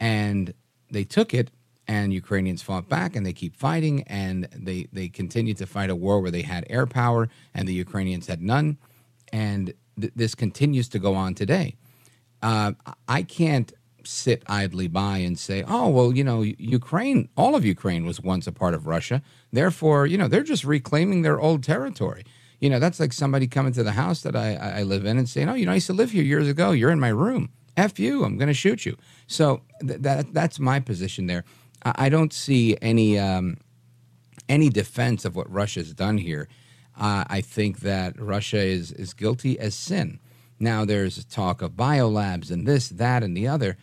And they took it, and Ukrainians fought back, and they keep fighting, and they, they continued to fight a war where they had air power, and the Ukrainians had none. And th- this continues to go on today. Uh, I can't sit idly by and say, oh, well, you know, Ukraine, all of Ukraine was once a part of Russia. Therefore, you know, they're just reclaiming their old territory. You know, that's like somebody coming to the house that I, I live in and saying, oh, you know, I used to live here years ago. You're in my room. F you, I'm going to shoot you. So th- that that's my position there. I, don't see any um, any defense of what Russia's done here uh, I think that Russia is, is guilty as sin. Now, there's talk of biolabs and this, that, and the other.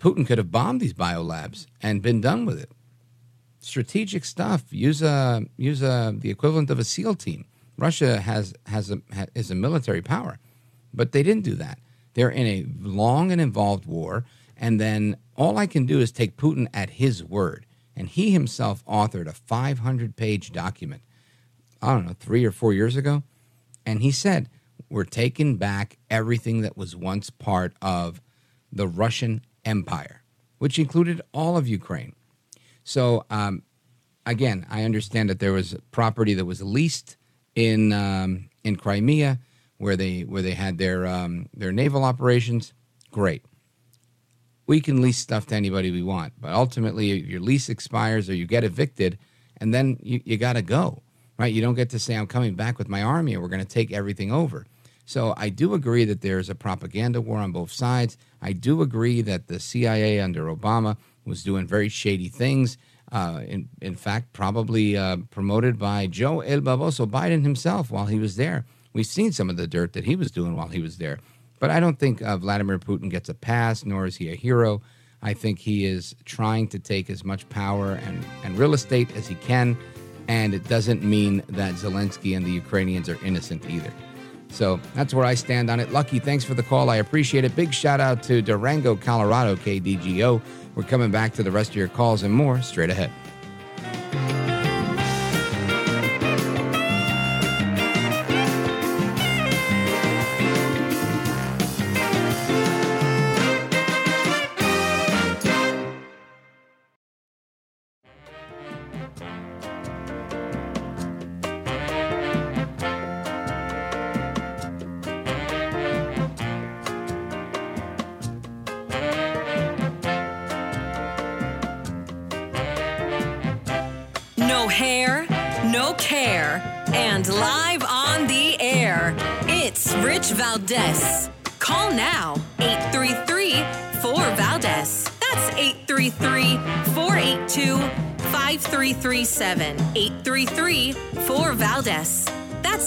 Putin could have bombed these biolabs and been done with it. Strategic stuff. Use a use a the equivalent of a SEAL team. Russia has has a is a military power, but they didn't do that. They're in a long and involved war, and then all I can do is take Putin at his word. And he himself authored a 500 page document I don't know, three or four years ago. And he said, We're taking back everything that was once part of the Russian Empire, which included all of Ukraine. So, um, again, I understand that there was property that was leased in um, in Crimea, where they where they had their um, their naval operations. Great, we can lease stuff to anybody we want, but ultimately, your lease expires or you get evicted, and then you, you got to go right? You don't get to say, I'm coming back with my army and we're going to take everything over. So I do agree that there's a propaganda war on both sides. I do agree that the CIA under Obama was doing very shady things. Uh, in, in fact, probably uh, promoted by Joe El Baboso Biden himself while he was there. We've seen some of the dirt that he was doing while he was there. But I don't think uh, Vladimir Putin gets a pass, nor is he a hero. I think he is trying to take as much power and, and real estate as he can and it doesn't mean that Zelensky and the Ukrainians are innocent either. So that's where I stand on it. Lucky, thanks for the call. I appreciate it. Big shout out to Durango, Colorado, KDGO. We're coming back to the rest of your calls and more straight ahead.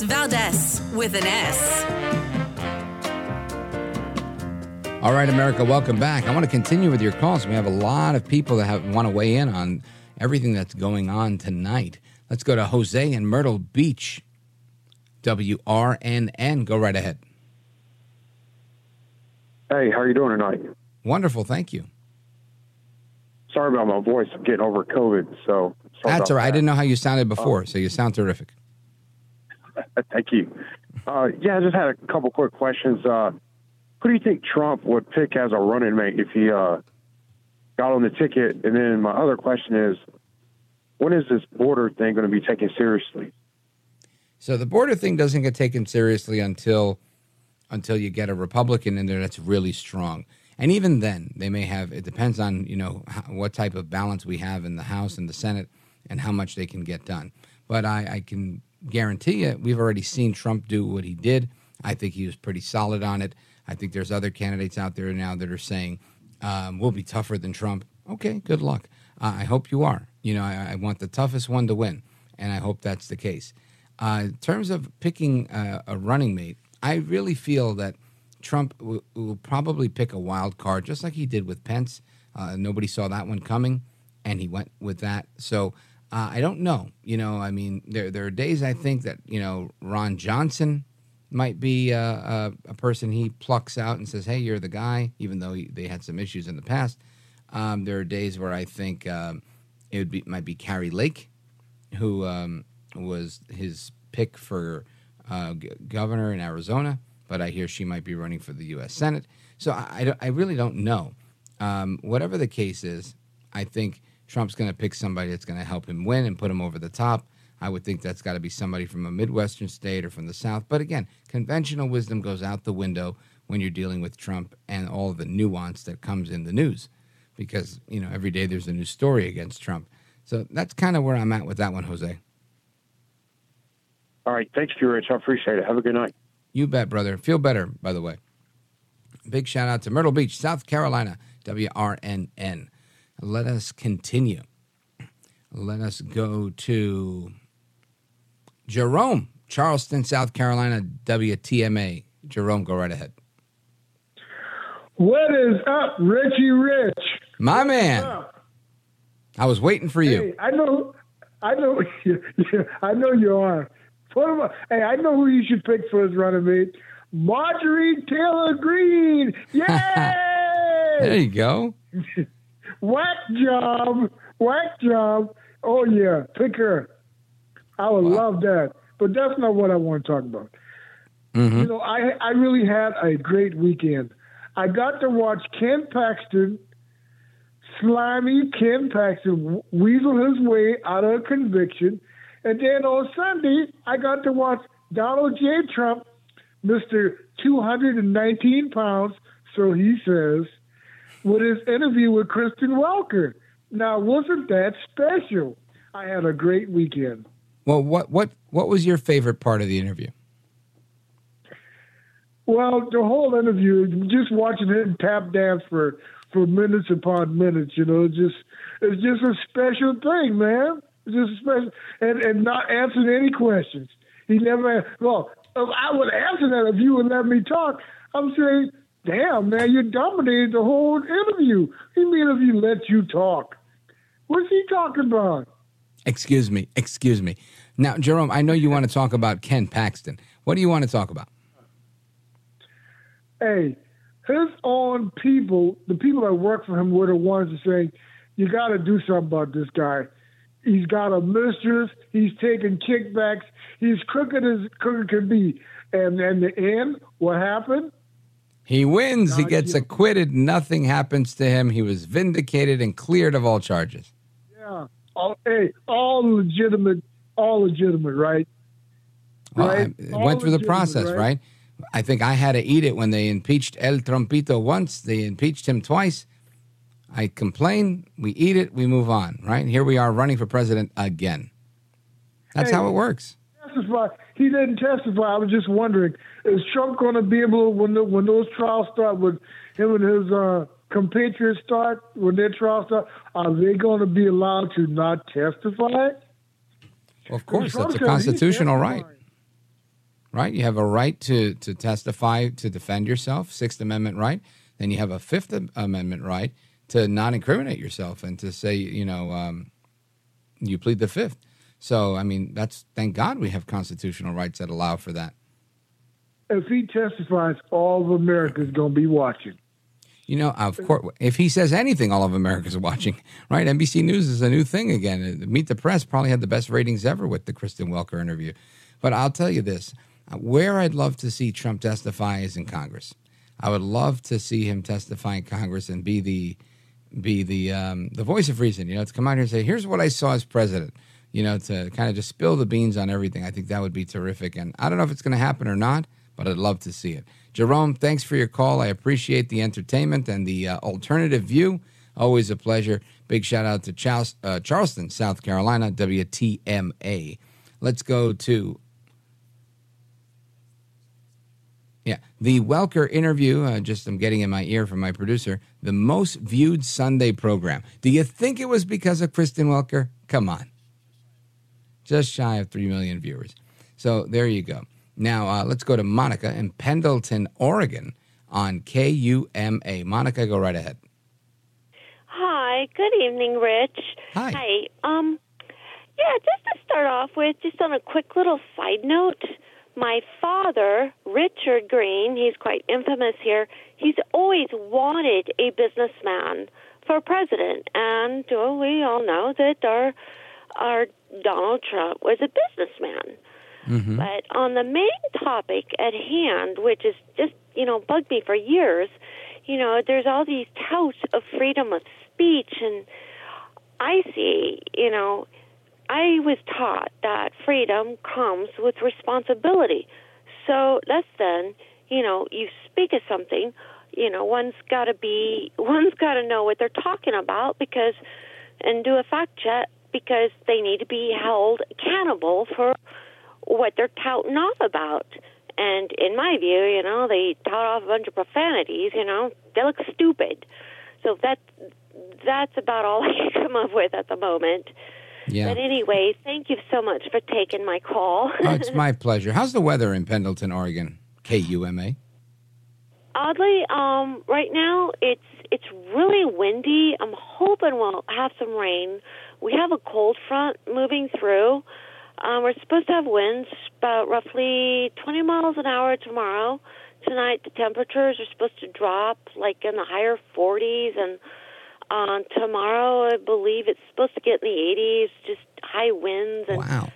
Valdez with an S. All right, America, welcome back. I want to continue with your calls. We have a lot of people that have, want to weigh in on everything that's going on tonight. Let's go to Jose in Myrtle Beach. WRNN. Go right ahead. Hey, how are you doing tonight? Wonderful, thank you. Sorry about my voice. I'm getting over COVID, so that's all right. That. I didn't know how you sounded before, uh, so you sound terrific. thank you. Uh, yeah, I just had a couple quick questions. Uh, who do you think Trump would pick as a running mate if he uh, got on the ticket? And then my other question is, when is this border thing going to be taken seriously? So the border thing doesn't get taken seriously until until you get a Republican in there that's really strong. And even then, they may have. It depends on you know what type of balance we have in the House and the Senate, and how much they can get done. But I, I can guarantee you, we've already seen Trump do what he did. I think he was pretty solid on it. I think there's other candidates out there now that are saying um, we'll be tougher than Trump. Okay, good luck. Uh, I hope you are. You know, I, I, want the toughest one to win, and I hope that's the case. Uh, in terms of picking uh, a running mate, I really feel that Trump w- will probably pick a wild card, just like he did with Pence. Uh, nobody saw that one coming, and he went with that. So uh, I don't know. You know, I mean, there there are days I think that you know Ron Johnson might be a, a, a person he plucks out and says, "Hey, you're the guy," even though he, they had some issues in the past. Um, there are days where I think um, it would be might be Kari Lake, who um, was his pick for uh, g- governor in Arizona, but I hear she might be running for the U.S. Senate. So I, I, I really don't know. Um, whatever the case is, I think Trump's going to pick somebody that's going to help him win and put him over the top. I would think that's got to be somebody from a Midwestern state or from the South. But again, conventional wisdom goes out the window when you're dealing with Trump and all the nuance that comes in the news because, you know, every day there's a new story against Trump. So that's kind of where I'm at with that one, Jose. All right. Thanks, you, Rich. I appreciate it. Have a good night. You bet, brother. Feel better, by the way. Big shout out to Myrtle Beach, South Carolina, WRNN. Let us continue. Let us go to Jerome, Charleston, South Carolina, WTMA. Jerome, go right ahead. What is up, Richie Rich? My man. I was waiting for you. Hey, I know, I know, I know you are. Hey, I know who you should pick for his running mate. Marjorie Taylor Greene. Yay! There you go. Whack job. Whack job. Oh, yeah. Pick her. I would love that. But that's not what I want to talk about. Mm-hmm. You know, I, I really had a great weekend. I got to watch Ken Paxton, slimy Ken Paxton, weasel his way out of a conviction. And then on Sunday, I got to watch Donald J. Trump, Mr. 219 pounds, so he says, with his interview with Kristen Welker. Now, wasn't that special? I had a great weekend. Well, what what what was your favorite part of the interview? Well, the whole interview, just watching him tap dance for for minutes upon minutes, you know, it's just it's just a special thing, man. It's just special, and and not answering any questions. He never. Well, if I would answer that if you would let me talk. I'm saying, damn, man, you dominated the whole interview. He mean if he let you talk? What's he talking about? Excuse me, excuse me. Now, Jerome, I know you want to talk about Ken Paxton. What do you want to talk about? hey, his own people, the people that work for him, were the ones that say, you got to do something about this guy. He's got a mistress. He's taking kickbacks. He's crooked as crooked can be. And in the end, what happened? He wins. He gets acquitted. Nothing happens to him. He was vindicated and cleared of all charges. Yeah, all, hey, all legitimate, all legitimate, right? Well, Right. I- went through the process, right? right? I think I had to eat it when they impeached El Trompito once. They impeached him twice. I complain. We eat it. We move on, right? Here we are running for president again. That's Hey, how it works. Testify. He didn't testify. I was just wondering, is Trump going to be able to, when the, when those trials start, with him and his uh, compatriots start, when their trials start, are they going to be allowed to not testify? Well, of course, that's a constitutional right. Right? You have a right to, to testify to defend yourself, Sixth Amendment right. Then you have a Fifth Amendment right to not incriminate yourself and to say, you know, um, you plead the Fifth. So, I mean, that's thank God we have constitutional rights that allow for that. If he testifies, all of America's going to be watching. You know, of course, if he says anything, all of America's watching, right? NBC News is a new thing again. Meet the Press probably had the best ratings ever with the Kristen Welker interview. But I'll tell you this where I'd love to see Trump testify is in Congress. I would love to see him testify in Congress and be the be the um, the voice of reason. You know, to come out here and say, "Here's what I saw as president." You know, to kind of just spill the beans on everything. I think that would be terrific. And I don't know if it's going to happen or not, but I'd love to see it. Jerome, thanks for your call. I appreciate the entertainment and the uh, alternative view. Always a pleasure. Big shout out to Charles, uh, Charleston, South Carolina, WTMA. Let's go to Yeah, the Welker interview. Uh, just I'm getting in my ear from my producer. The most viewed Sunday program. Do you think it was because of Kristen Welker? Come on, just shy of three million viewers. So there you go. Now uh, let's go to Monica in Pendleton, Oregon, on KUMA. Monica, go right ahead. Hi, good evening, Rich. Hi. Hi. Um, yeah, just to start off with, just on a quick little side note, my father, Richard Green, he's quite infamous here. He's always wanted a businessman for president, and well, we all know that our our Donald Trump was a businessman. Mm-hmm. But on the main topic at hand, which is just you know bugged me for years, you know, there's all these touts of freedom of speech, and I see, you know, I was taught that freedom comes with responsibility. So less than, you know, you speak of something, you know, one's got to be, one's got to know what they're talking about because, and do a fact check because they need to be held accountable for what they're touting off about. And in my view, you know, they tout off a bunch of profanities, you know, they look stupid. So that that's about all I can come up with at the moment. Yeah. But anyway, thank you so much for taking my call. oh, it's my pleasure. How's the weather in Pendleton, Oregon? KUMA. Oddly, um, right now it's it's really windy. I'm hoping we'll have some rain. We have a cold front moving through. Um, we're supposed to have winds about roughly 20 miles an hour tomorrow. Tonight, the temperatures are supposed to drop like in the higher 40s, and uh, tomorrow, I believe it's supposed to get in the 80s, just high winds. And wow.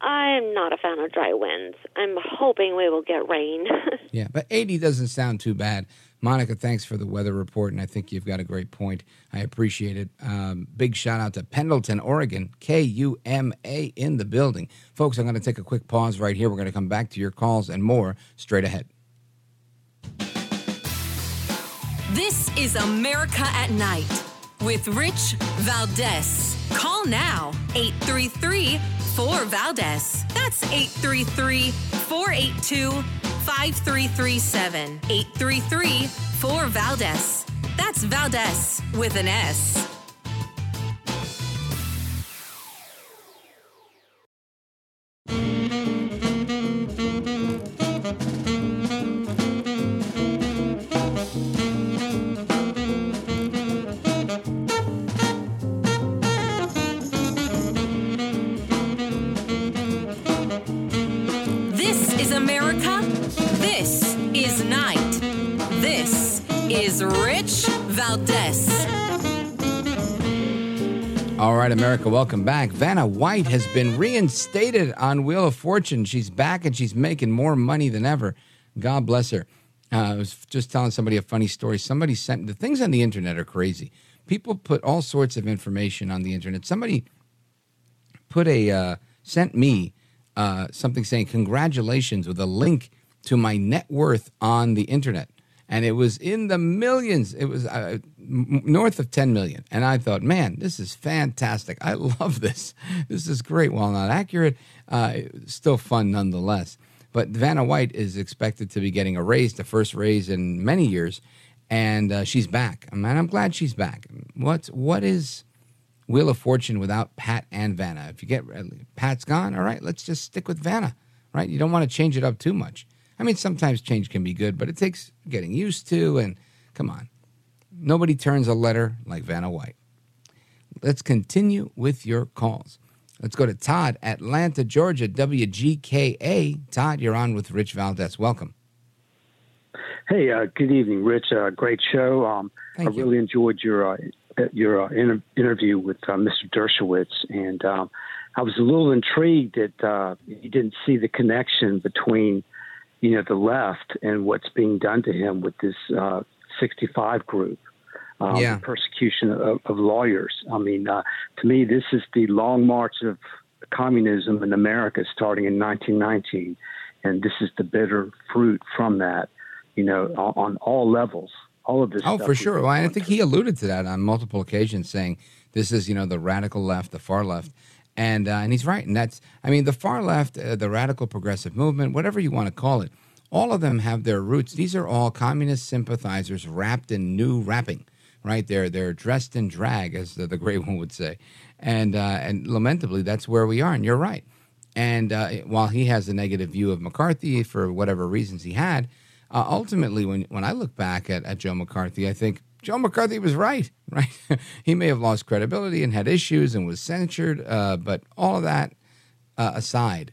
I'm not a fan of dry winds. I'm hoping we will get rain. Yeah, but 80 doesn't sound too bad. Monica, thanks for the weather report, and I think you've got a great point. I appreciate it. Um, big shout out to Pendleton, Oregon, KUMA in the building. Folks, I'm going to take a quick pause right here. We're going to come back to your calls and more straight ahead. This is America at Night with Rich Valdez. Call now 833 4 Valdez. That's 833 482 5337. 833 4 Valdez. That's Valdez with an S. Valdez. All right, America, welcome back. Vanna White has been reinstated on Wheel of Fortune. She's back and she's making more money than ever. God bless her. Uh, I was just telling somebody a funny story. Somebody sent the things on the internet are crazy. People put all sorts of information on the internet. Somebody put a uh, sent me uh, something saying congratulations with a link to my net worth on the internet, and it was in the millions. It was uh, north of ten million, and I thought, man, this is fantastic. I love this. This is great. While not accurate, uh, still fun nonetheless. But Vanna White is expected to be getting a raise, the first raise in many years, and uh, she's back. Mean, I'm glad she's back. What what is Wheel of Fortune without Pat and Vanna? If you get Pat's gone, all right, let's just stick with Vanna, right? You don't want to change it up too much. I mean, sometimes change can be good, but it takes getting used to. And come on, nobody turns a letter like Vanna White. Let's continue with your calls. Let's go to Todd, Atlanta, Georgia, WGKA. Todd, you're on with Rich Valdez. Welcome. Hey, uh, good evening, Rich. Uh, great show. Um, I really enjoyed your uh, your uh, inter- interview with uh, Mr. Dershowitz, and um, I was a little intrigued that uh, you didn't see the connection between, you know, the left and what's being done to him with this uh, 65 group. Um, Yeah. the persecution of, of lawyers. I mean, uh, to me, this is the long march of communism in America starting in 1919, and this is the bitter fruit from that. You know, on, on all levels, all of this. Oh, for sure. Well, I think he alluded to that on multiple occasions, saying this is, you know, the radical left, the far left, and uh, and he's right. And that's, I mean, the far left, uh, the radical progressive movement, whatever you want to call it, all of them have their roots. These are all communist sympathizers wrapped in new wrapping, right? They're they're dressed in drag, as the, the great one would say, and uh, and lamentably, that's where we are. And you're right. And uh, while he has a negative view of McCarthy for whatever reasons he had, uh, ultimately, when, when I look back at, at Joe McCarthy, I think Joe McCarthy was right, right? he may have lost credibility and had issues and was censured, uh, but all of that uh, aside,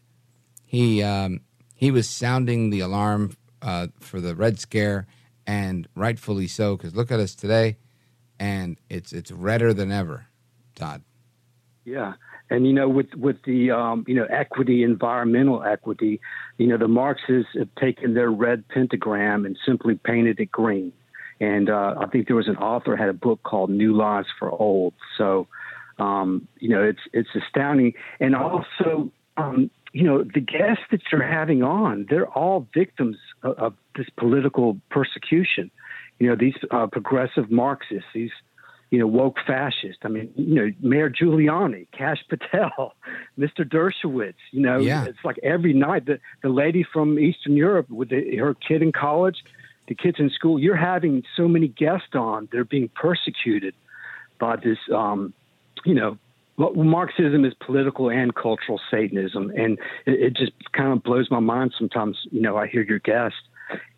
he um, he was sounding the alarm uh, for the Red Scare, and rightfully so. Because look at us today, and it's it's redder than ever, Todd. Yeah, and you know, with with the um, you know equity, environmental equity, you know, the Marxists have taken their red pentagram and simply painted it green. And uh, I think there was an author had a book called New Lies for Old. So, um, you know, it's it's astounding. And also, um, you know, the guests that you're having on, they're all victims of, of this political persecution. You know, these uh, progressive Marxists, these you know, woke fascists. I mean, you know, Mayor Giuliani, Kash Patel, Mr. Dershowitz. You know, yeah. it's like every night the the lady from Eastern Europe with the, her kid in college the kids in school. You're having so many guests on; they're being persecuted by this. Um, you know, Marxism is political and cultural Satanism, and it, it, just kind of blows my mind sometimes. You know, I hear your guest,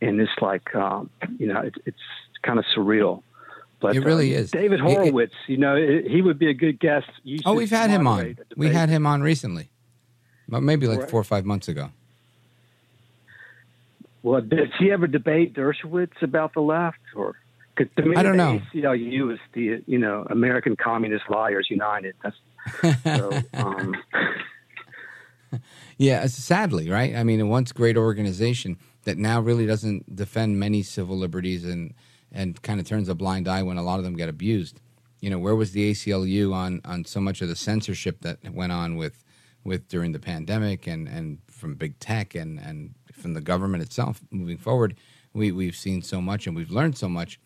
and it's like, um, you know, it, it's kind of surreal. But it really uh, is. David Horowitz, it, you know, he would be a good guest. You oh, we've had him on. We had him on recently, maybe like right. four or five months ago. Well, did he ever debate Dershowitz about the left, or? Cause to me, I don't know. ACLU is the you know American Communist Liars United. That's so. Um, yeah, sadly, right? I mean, a once great organization that now really doesn't defend many civil liberties and and kind of turns a blind eye when a lot of them get abused. You know, where was the ACLU on on so much of the censorship that went on with with during the pandemic and and from big tech and and from the government itself moving forward. We we've seen so much and we've learned so much,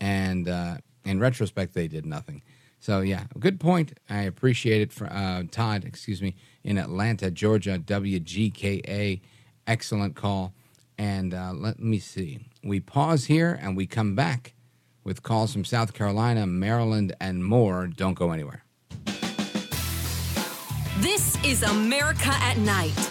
and uh, in retrospect, they did nothing. So yeah, good point. I appreciate it for uh, Todd. Excuse me, in Atlanta, Georgia, WGKA. Excellent call. And uh, let me see. We pause here and we come back with calls from South Carolina, Maryland, and more. Don't go anywhere. This is America at Night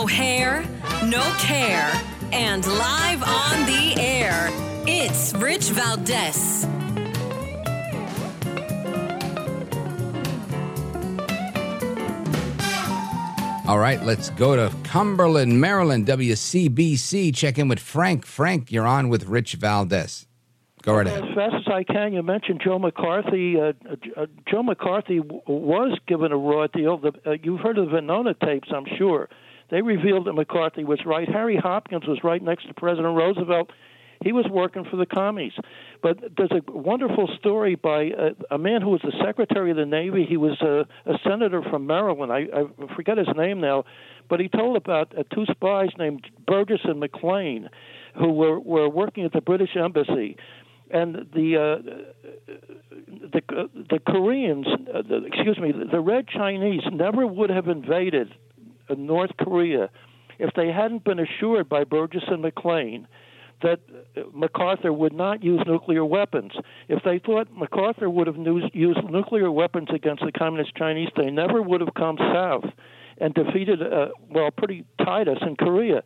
No hair, no care, and live on the air, it's Rich Valdez. All right, let's go to Cumberland, Maryland, WCBC. Check in with Frank. Frank, you're on with Rich Valdez. Go right ahead. As fast as I can, you mentioned Joe McCarthy. Uh, uh, Joe McCarthy w- was given a raw deal. The, uh, you've heard of the Venona tapes, I'm sure. They revealed that McCarthy was right. Harry Hopkins was right next to President Roosevelt. He was working for the commies. But there's a wonderful story by a, a man who was the Secretary of the Navy. He was a, a senator from Maryland. I, I forget his name now, but he told about uh, two spies named Burgess and Maclean who were, were working at the British Embassy and the uh, the uh, the Koreans, uh, the, excuse me, the Red Chinese never would have invaded North Korea if they hadn't been assured by Burgess and Maclean that MacArthur would not use nuclear weapons. If they thought MacArthur would have used nuclear weapons against the Communist Chinese, they never would have come south and defeated, uh, well, pretty tied us in Korea.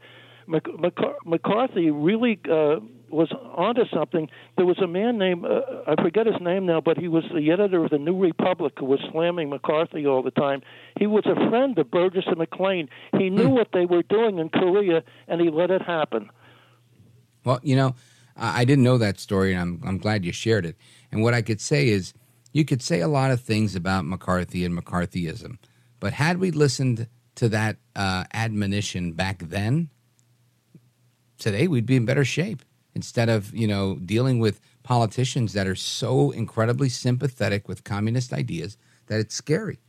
McCarthy really uh, was onto something. There was a man named uh, I forget his name now, but he was the editor of the New Republic who was slamming McCarthy all the time. He was a friend of Burgess and Maclean. He knew what they were doing in Korea, and he let it happen. Well, you know, I didn't know that story, and I'm I'm glad you shared it. And what I could say is, you could say a lot of things about McCarthy and McCarthyism, but had we listened to that uh, admonition back then, today we'd be in better shape instead of you know dealing with politicians that are so incredibly sympathetic with communist ideas that it's scary.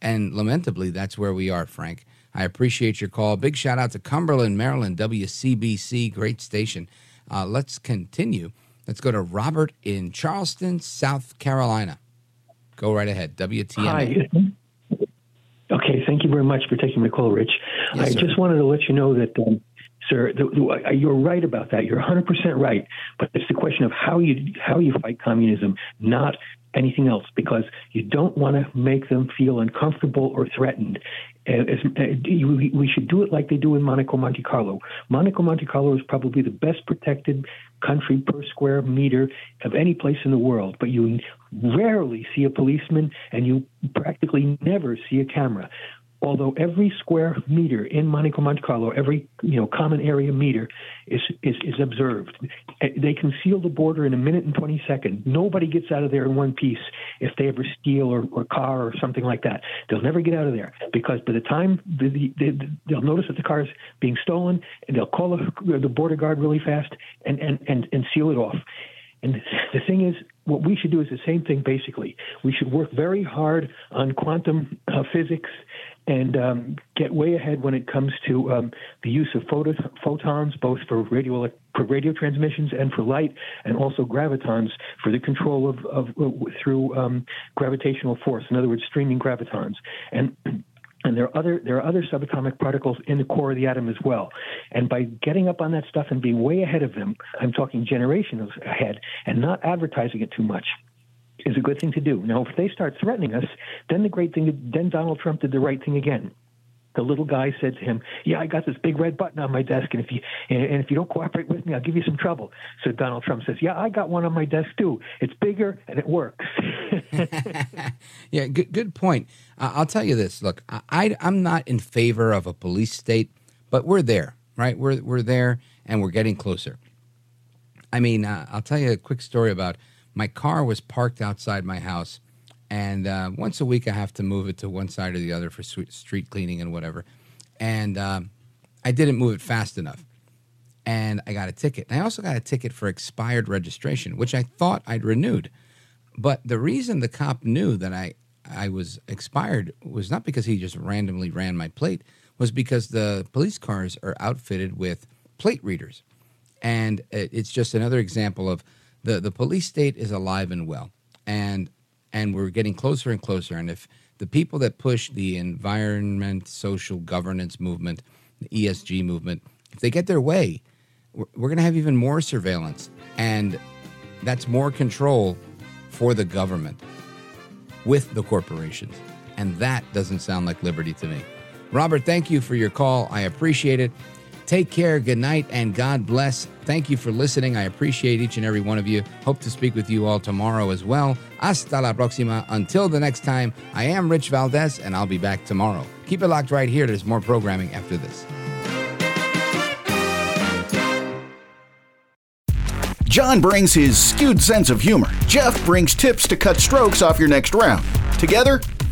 And lamentably, that's where we are, Frank. I appreciate your call. Big shout out to Cumberland, Maryland, WCBC, great station. Uh, let's continue. Let's go to Robert in Charleston, South Carolina. Go right ahead. WTM. Hi. Okay, thank you very much for taking my call, Rich. Yes, I sir. just wanted to let you know that, um, sir, the, you're right about that. You're 100% right. But it's the question of how you how you fight communism, not anything else, because you don't want to make them feel uncomfortable or threatened. Uh, as, uh, we should do it like they do in Monaco, Monte Carlo. Monaco, Monte Carlo is probably the best protected country per square meter of any place in the world, but you rarely see a policeman and you practically never see a camera although every square meter in Monaco, Monte Carlo, every you know common area meter is, is is observed. Eh, They can seal the border in a minute and twenty seconds. Nobody gets out of there in one piece if they ever steal or, or car or something like that. They'll never get out of there because by the time the, the, the, they'll notice that the car is being stolen, and they'll call the, the border guard really fast and, and, and, and seal it off. And the thing is, what we should do is the same thing basically. We should work very hard on quantum uh, physics and um, get way ahead when it comes to um, the use of photo- photons, both for radio for radio transmissions and for light, and also gravitons for the control of, of uh, through um, gravitational force. In other words, streaming gravitons and. And there are other there are other subatomic particles in the core of the atom as well. And by getting up on that stuff and being way ahead of them, I'm talking generations ahead, and not advertising it too much, is a good thing to do. Now, if they start threatening us, then the great thing, then Donald Trump did the right thing again. The little guy said to him, "Yeah, I got this big red button on my desk, and if you and, if you don't cooperate with me, I'll give you some trouble." So Donald Trump says, "Yeah, I got one on my desk too. It's bigger and it works." Yeah, good, good point. Uh, I'll tell you this. Look, I, I, I'm not in favor of a police state, but we're there, right? We're, we're there and we're getting closer. I mean, uh, I'll tell you a quick story about my car was parked outside my house, and uh, once a week I have to move it to one side or the other for street cleaning and whatever. And um, I didn't move it fast enough, and I got a ticket. And I also got a ticket for expired registration, which I thought I'd renewed. But the reason the cop knew that I I was expired was not because he just randomly ran my plate, was because the police cars are outfitted with plate readers. And it's just another example of the, the police state is alive and well. And and we're getting closer and closer. And if the people that push the environment, social governance movement, the ESG movement, if they get their way, we're, we're going to have even more surveillance. And that's more control for the government with the corporations. And that doesn't sound like liberty to me. Robert, thank you for your call. I appreciate it. Take care, good night, and God bless. Thank you for listening. I appreciate each and every one of you. Hope to speak with you all tomorrow as well. Hasta la próxima. Until the next time, I am Rich Valdez, and I'll be back tomorrow. Keep it locked right here. There's more programming after this. John brings his skewed sense of humor. Jeff brings tips to cut strokes off your next round. Together,